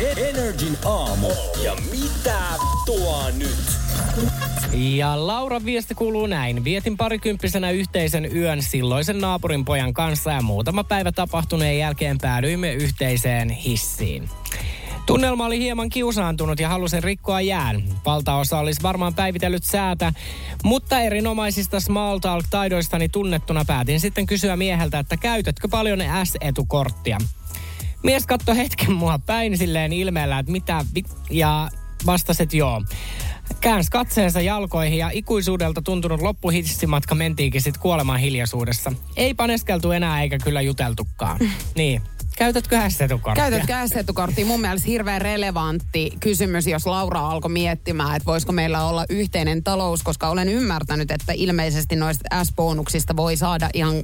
Energin aamu. Ja mitä tuo nyt? Ja Laura viesti kuuluu näin. Vietin parikymppisenä yhteisen yön silloisen naapurin pojan kanssa ja muutama päivä tapahtuneen jälkeen päädyimme yhteiseen hissiin. Tunnelma oli hieman kiusaantunut ja halusin rikkoa jään. Valtaosa olisi varmaan päivitellyt säätä, mutta erinomaisista small talk-taidoistani tunnettuna päätin sitten kysyä mieheltä, että käytätkö paljon S-etukorttia. Mies katsoi hetken mua päin silleen ilmeellä, että mitä, vi- ja vastasi, että joo. Käänsi katseensa jalkoihin ja ikuisuudelta tuntunut loppuhissimatka mentiinkin sitten kuolemaan hiljaisuudessa. Ei paneskeltu enää eikä kyllä juteltukaan. [LAUGHS] niin. Käytätkö S-etukorttia? Käytätkö S-etukorttia? Mun mielestä hirveän relevantti kysymys, jos Laura alkoi miettimään, että voisiko meillä olla yhteinen talous, koska olen ymmärtänyt, että ilmeisesti noista S-bonuksista voi saada ihan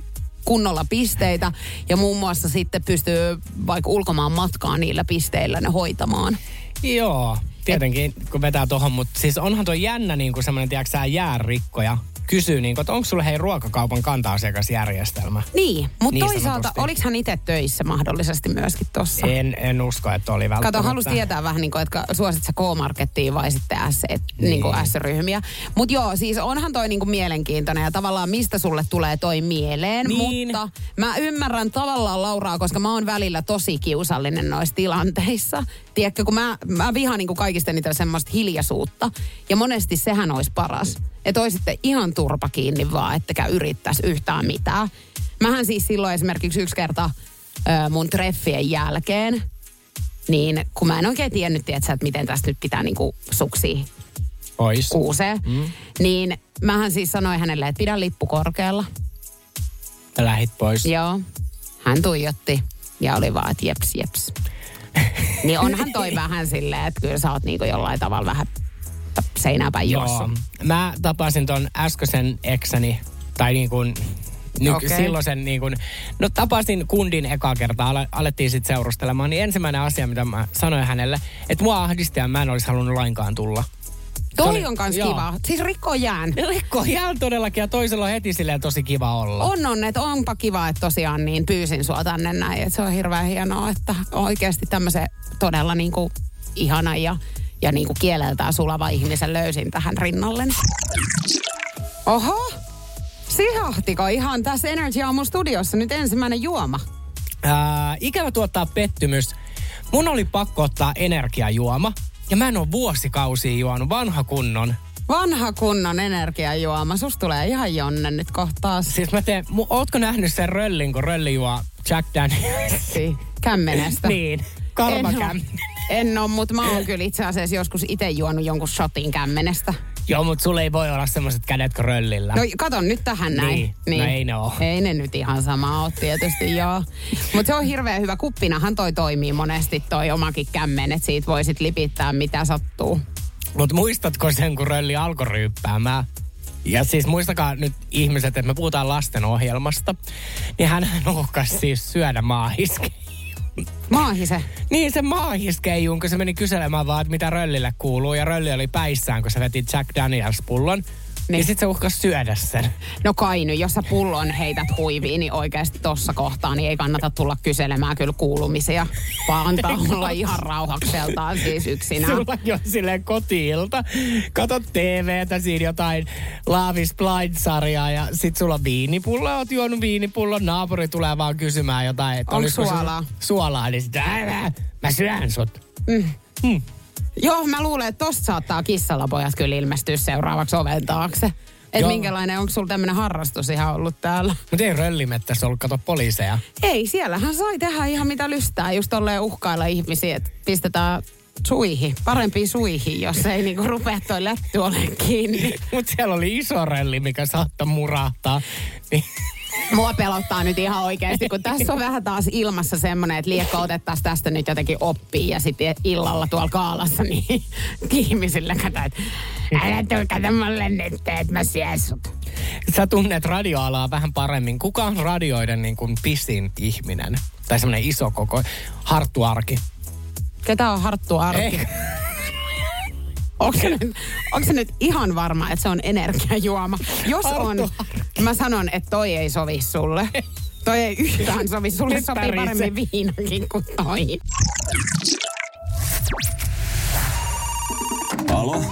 kunnolla pisteitä ja muun muassa sitten pystyy vaikka ulkomaan matkaa niillä pisteillä ne hoitamaan. Joo, tietenkin kun vetää tuohon, mutta siis onhan tuo jännä niin kuin semmoinen, tiedätkö jäärikkoja kysyy, niin kuin, että onko sulla hei ruokakaupan kanta-asiakasjärjestelmä? Niin, mutta Niin toisaalta, oliko hän itse töissä mahdollisesti myöskin tossa? En, en usko, että oli välttämättä. Kato, halus tietää vähän, niin kuin, että suosit sä K-markettiin vai sitten S, et, niin. Niin kuin S-ryhmiä. Mutta joo, siis onhan toi niin kuin mielenkiintoinen ja tavallaan mistä sulle tulee toi mieleen. Niin. Mutta mä ymmärrän tavallaan Lauraa, koska mä oon välillä tosi kiusallinen noissa tilanteissa. Tiedätkö, kun mä, mä vihaan niin kuin kaikista niitä semmoista hiljaisuutta. Ja monesti sehän olisi paras. Että olisitte ihan turpa kiinni vaan, ettekä yrittäisi yhtään mitään. Mähän siis silloin esimerkiksi yksi kerta ö, mun treffien jälkeen, niin kun mä en oikein tiennyt, tiedätkö, että miten tästä nyt pitää niinku suksi Ois. kuusee, mm. niin mähän siis sanoin hänelle, että pidä lippu korkealla. Lähit pois. Joo. Hän tuijotti ja oli vaan, että jeps, jeps. Niin onhan toi vähän silleen, että kyllä sä oot niinku jollain tavalla vähän seinäpäin Joo. juossut. Mä tapasin ton äskeisen eksäni, tai niin kuin Nyky- okay. silloin niin kun, no tapasin kundin ekaa kertaa, ale, alettiin sitten seurustelemaan, niin ensimmäinen asia, mitä mä sanoin hänelle, että mua ahdisti ja mä en olisi halunnut lainkaan tulla. Toi oli- on kans joo. kiva. Siis rikkoo jään. Rikko jääl todellakin ja toisella on heti silleen tosi kiva olla. On on, että onpa kiva, että tosiaan niin pyysin sua tänne näin. Että se on hirveän hienoa, että oikeasti tämmöisen todella niin kuin ihana ja, ja niin kuin kieleltään sulava ihmisen löysin tähän rinnalleni. Oho, sihahtiko ihan tässä Energy Aamun studiossa nyt ensimmäinen juoma? Ää, ikävä tuottaa pettymys. Mun oli pakko ottaa energiajuoma. Ja mä en ole vuosikausia juonut vanha kunnon. Vanha kunnon energiajuoma. Susta tulee ihan jonne nyt kohtaa. Siis mä teen, mu, ootko nähnyt sen röllin, kun rölli juo Jack Daniels? Kämmenestä. [LAUGHS] niin, karma En. En ole, mutta mä oon kyllä itse asiassa joskus itse juonut jonkun shotin kämmenestä. [LAUGHS] Joo, mutta sulla ei voi olla semmoiset kädet kuin röllillä. No kato nyt tähän näin. Niin, no ei ne oo. Ei ne nyt ihan sama ole tietysti, joo. Mutta se on hirveän hyvä. Kuppinahan toi toimii monesti toi omakin kämmen, että siitä voisit lipittää mitä sattuu. Mutta muistatko sen, kun rölli alkoi ryyppäämään? Ja siis muistakaa nyt ihmiset, että me puhutaan lasten ohjelmasta. Niin hän uhkasi siis syödä maahiske. Maahise. Niin se maahiskeijun, kun se meni kyselemään vaan, että mitä röllille kuuluu. Ja rölli oli päissään, kun se veti Jack Daniels-pullon. Niin, niin sit se uhkasi syödä sen. No kai nyt, jos sä pullon heität huiviin, niin oikeasti tossa kohtaa niin ei kannata tulla kyselemään kyllä kuulumisia, vaan antaa olla ihan rauhakseltaan siis yksinään. Sulla on silleen kotiilta. Katot TVtä, siinä jotain Love is Blind-sarjaa ja sit sulla on viinipullo, oot juonut viinipullon, naapuri tulee vaan kysymään jotain. Että sulla suolaa? Suolaa, niin sitä, älä, mä syön sut. Joo, mä luulen, että tosta saattaa kissalapojat kyllä ilmestyä seuraavaksi oven taakse. Että Joo. minkälainen, onko sulla tämmöinen harrastus ihan ollut täällä? Mutta ei röllimettässä ollut, kato poliiseja. Ei, siellähän sai tehdä ihan mitä lystää. Just tolleen uhkailla ihmisiä, että pistetään suihin, parempiin suihin, jos ei niinku rupea toi lätty olemaan kiinni. [LAUGHS] Mutta siellä oli iso rölli, mikä saattoi murahtaa. Niin, Mua pelottaa nyt ihan oikeasti, kun tässä on vähän taas ilmassa semmoinen, että liekko otettaisiin tästä nyt jotenkin oppia ja sitten illalla tuolla kaalassa niin [LAUGHS] ihmisille kato, että älä tuu kato mulle nyt, että mä syön sut. sä tunnet radioalaa vähän paremmin. Kuka on radioiden niin kuin pisin ihminen? Tai semmoinen iso koko harttuarki. Ketä on Harttu Arki? Ei. Onko se, nyt, onko se nyt ihan varma, että se on energiajuoma? Jos on, mä sanon, että toi ei sovi sulle. Toi ei yhtään sovi. Sulle Nyt sopii paremmin viinakin kuin toi. Alo?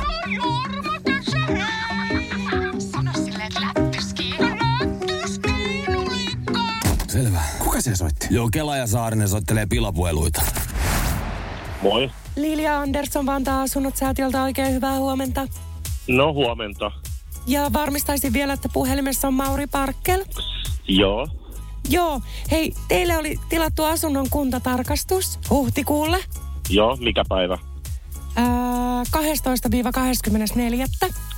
Selvä. Kuka se soitti? Joo, Kela ja Saarinen soittelee pilapueluita. Moi. Lilia Andersson Vantaa Asunnot säätiöltä oikein hyvää huomenta. No huomenta. Ja varmistaisin vielä, että puhelimessa on Mauri Parkkel. Joo. Joo, hei, teille oli tilattu asunnon kuntatarkastus huhtikuulle Joo, mikä päivä? ää, 12-24.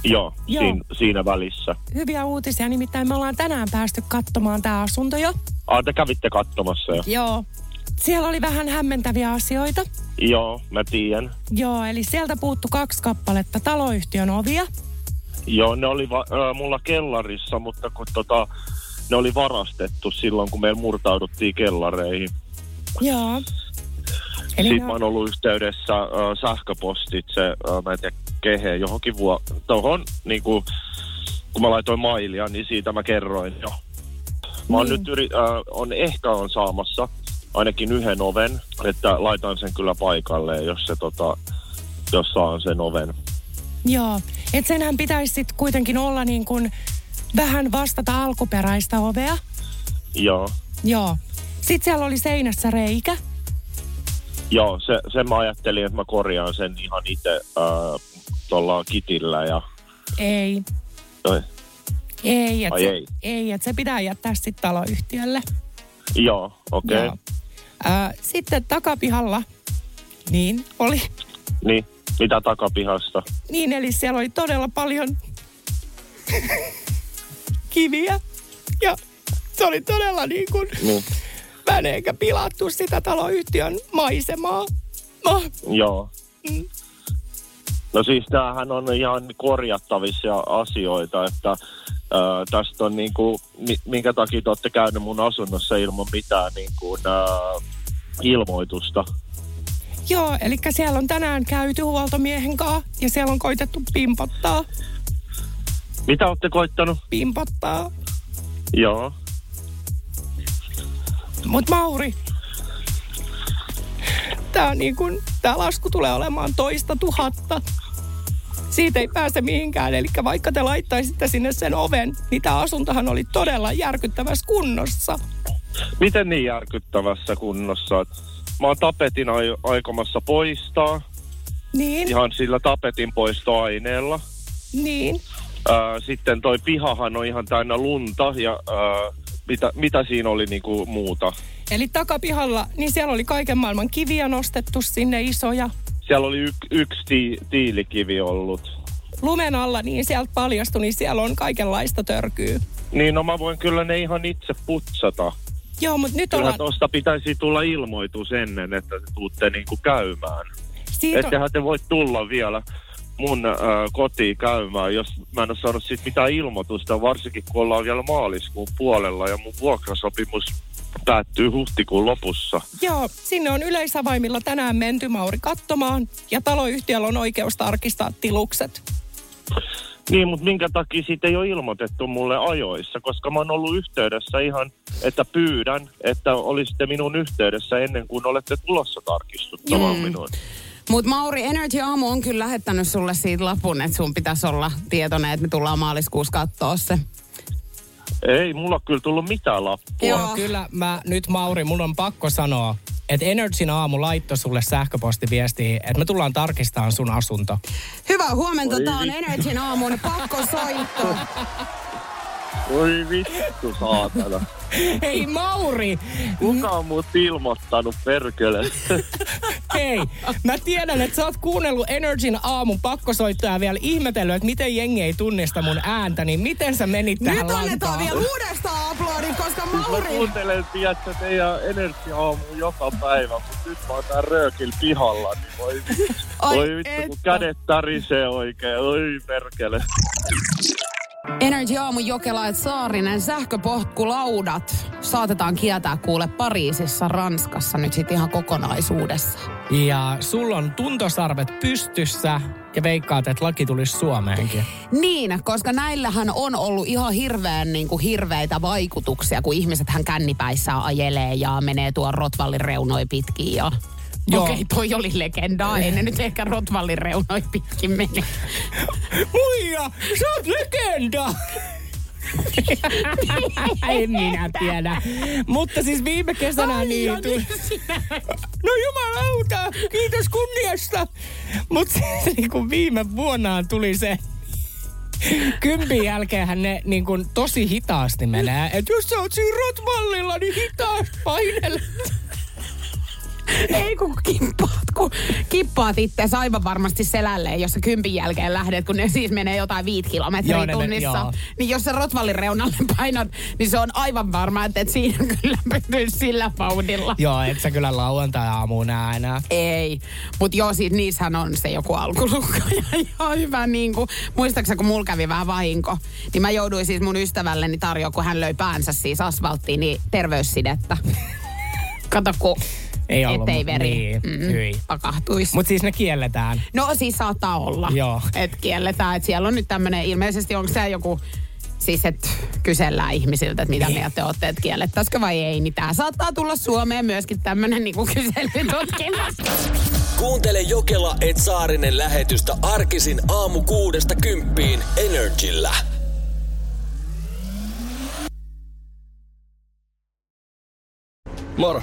Joo, Joo. Siin, siinä välissä. Hyviä uutisia, nimittäin me ollaan tänään päästy katsomaan tämä asunto jo. Ah, te kävitte katsomassa jo. Joo. Siellä oli vähän hämmentäviä asioita. Joo, mä tiedän. Joo, eli sieltä puuttu kaksi kappaletta taloyhtiön ovia. Joo, ne oli va- äh, mulla kellarissa, mutta kun tota, ne oli varastettu silloin, kun me murtauduttiin kellareihin. Joo. Eli Sitten mä oon ollut yhteydessä äh, sähköpostitse, äh, mä en tiedä keheen, johonkin vuo... Tohon, niin kuin, kun mä laitoin mailia, niin siitä mä kerroin jo. Mä oon Niin. nyt yri, äh, on ehkä on saamassa ainakin yhden oven, että laitan sen kyllä paikalle, jos se tota, jos saan sen oven. Joo, että senhän pitäisi sit kuitenkin olla niin kuin vähän vastata alkuperäistä ovea. Joo, Joo. Sitten siellä oli seinässä reikä. joo se, sen mä ajattelin, että mä korjaan sen ihan itse äh, tuolla kitillä ja Ei, Toi. ei, että se, ei? ei, et se pitää jättää sitten taloyhtiölle. Joo, okei. Joo. Ää, sitten takapihalla, niin oli, Niin, mitä takapihasta? niin eli siellä oli todella paljon kiviä. Ja se oli todella niin kuin Niin, väneekä pilattu sitä taloyhtiön maisemaa. No, joo. Mm. No siis tämähän on ihan korjattavissa asioita, että ää, tästä on niinku, mi- minkä takia te olette käynyt mun asunnossa ilman mitään niinku, ää, ilmoitusta. Joo, eli siellä on tänään käyty huoltomiehen kanssa ja siellä on koitettu pimpottaa. Mitä olette koittanut? Pimpottaa. Joo. Mut Mauri, tää, on niin kun, tää lasku tulee olemaan toista tuhatta. Siitä ei pääse mihinkään, eli vaikka te laittaisitte sinne sen oven, niin tämä asuntohan oli todella järkyttävässä kunnossa. Miten niin järkyttävässä kunnossa? Et Mä oon tapetin ai- aikomassa poistaa, Niin, ihan sillä tapetin poistoaineella. niin. Ää, sitten toi pihahan on ihan täynnä lunta ja ää, mitä, mitä siinä oli niinku muuta? Eli takapihalla, niin siellä oli kaiken maailman kiviä nostettu sinne isoja. Siellä oli y- yksi ti- tiilikivi ollut. Lumen alla, niin sieltä paljastui, niin siellä on kaikenlaista törkyä. Niin, no mä voin kyllä ne ihan itse putsata. Joo, mutta nyt Kyllä ollaan... tuosta pitäisi tulla ilmoitus ennen, että te tuutte niinku käymään. Siitä Ettehän te voi tulla vielä mun äh, kotiin käymään, jos mä en ole saanut siitä mitään ilmoitusta, varsinkin kun ollaan vielä maaliskuun puolella ja mun vuokrasopimus päättyy huhtikuun lopussa. joo, sinne on yleisavaimilla tänään menty Mauri katsomaan ja taloyhtiöllä on oikeus tarkistaa tilukset. Niin, mutta minkä takia siitä ei ole ilmoitettu mulle ajoissa, koska mä oon ollut yhteydessä ihan, että pyydän, että olisitte minun yhteydessä ennen kuin olette tulossa tarkistuttamaan Mm. minun. Mutta Mauri, Energy Aamu on kyllä lähettänyt sulle siitä lapun, että sun pitäisi olla tietoinen, että me tullaan maaliskuussa katsoa se. Ei mulla kyllä tullut mitään lappua. Joo. Kyllä mä nyt Mauri, mun on pakko sanoa, että Energyn aamu laittoi sulle sähköpostiviestiin, että me tullaan tarkistamaan sun asunto. Hyvää huomenta, tää on Energyn aamun pakko soitto. Oi vittu saatana. Hei Mauri! Kuka on mut ilmoittanut perkele? [LAUGHS] Hei, mä tiedän, että sä oot kuunnellut Energyn aamun pakkosoittoja ja vielä ihmetellyt, että miten jengi ei tunnista mun ääntä, niin miten sä menit tähän Nyt annetaan vielä uudestaan aplodit, koska Siis mä Mauri... kuuntelen, tiedätkö, teidän energia-aamu joka päivä, mutta nyt mä oon tää röökil pihalla, niin voi, Ai voi vittu, kun kädet tarisee oikein, oi perkele. Energy Aamu Jokela, että Saarinen sähköpotkulaudat saatetaan kieltää kuule Pariisissa, Ranskassa nyt sitten ihan kokonaisuudessa. Ja sulla on tuntosarvet pystyssä ja veikkaat, että laki tulisi Suomeenkin. Niin, koska näillähän on ollut ihan hirveän niin kuin hirveitä vaikutuksia, kun ihmiset hän kännipäissään ajelee ja menee tuon Rotvallin reunoi pitkin ja... Joo. Okei, toi oli legendaa. Ei ne nyt ehkä Rotvallin reunoi pitkin mene. Muija, sä oot legenda! [LAUGHS] en minä tiedä. Mutta siis viime kesänä Ai, niin... ja tu- [LAUGHS] sinä. No jumalauta, kiitos kunniasta. Mutta siis niin kuin viime vuonnaan tuli se Kympin jälkeenhän ne niin kuin, tosi hitaasti menee. Että jos sä oot siinä Rotvallilla, niin hitaasti painele. [LAUGHS] Ei kun kippaat, kun kippaat itse aivan varmasti selälleen, jos sä kympin jälkeen lähdet, kun ne siis menee jotain viit kilometriä Joo, ne tunnissa. joo. niin jos sä Rotvallin reunalle painat, niin se on aivan varma, että et siinä [LAUGHS] kyllä pysyisi sillä vauhdilla. Joo, et sä kyllä lauantai-aamuun näe enää. Ei, mutta joo, siis niissähän on se joku alkulukka [LAUGHS] ja ihan hyvä niin kuin, muistaakseni kun mulla kävi vähän vahinko, niin mä jouduin siis mun ystävälleni tarjoa, kun hän löi päänsä siis asfalttiin, niin terveyssidettä. Kato, kun Ei ollut, ettei veri niin, hyi. pakahtuisi. Mutta siis ne kielletään. No siis saattaa olla, Joo. että kielletään, että siellä on nyt tämmöinen, ilmeisesti onko se joku, siis että kysellään ihmisiltä, että mitä mieltä te olette, että kiellettäisikö vai ei, niin tää saattaa tulla Suomeen myöskin tämmöinen niinku kyselytutkimus. Kuuntele Jokela et Saarinen lähetystä arkisin aamu kuudesta kymppiin Energillä. Moro,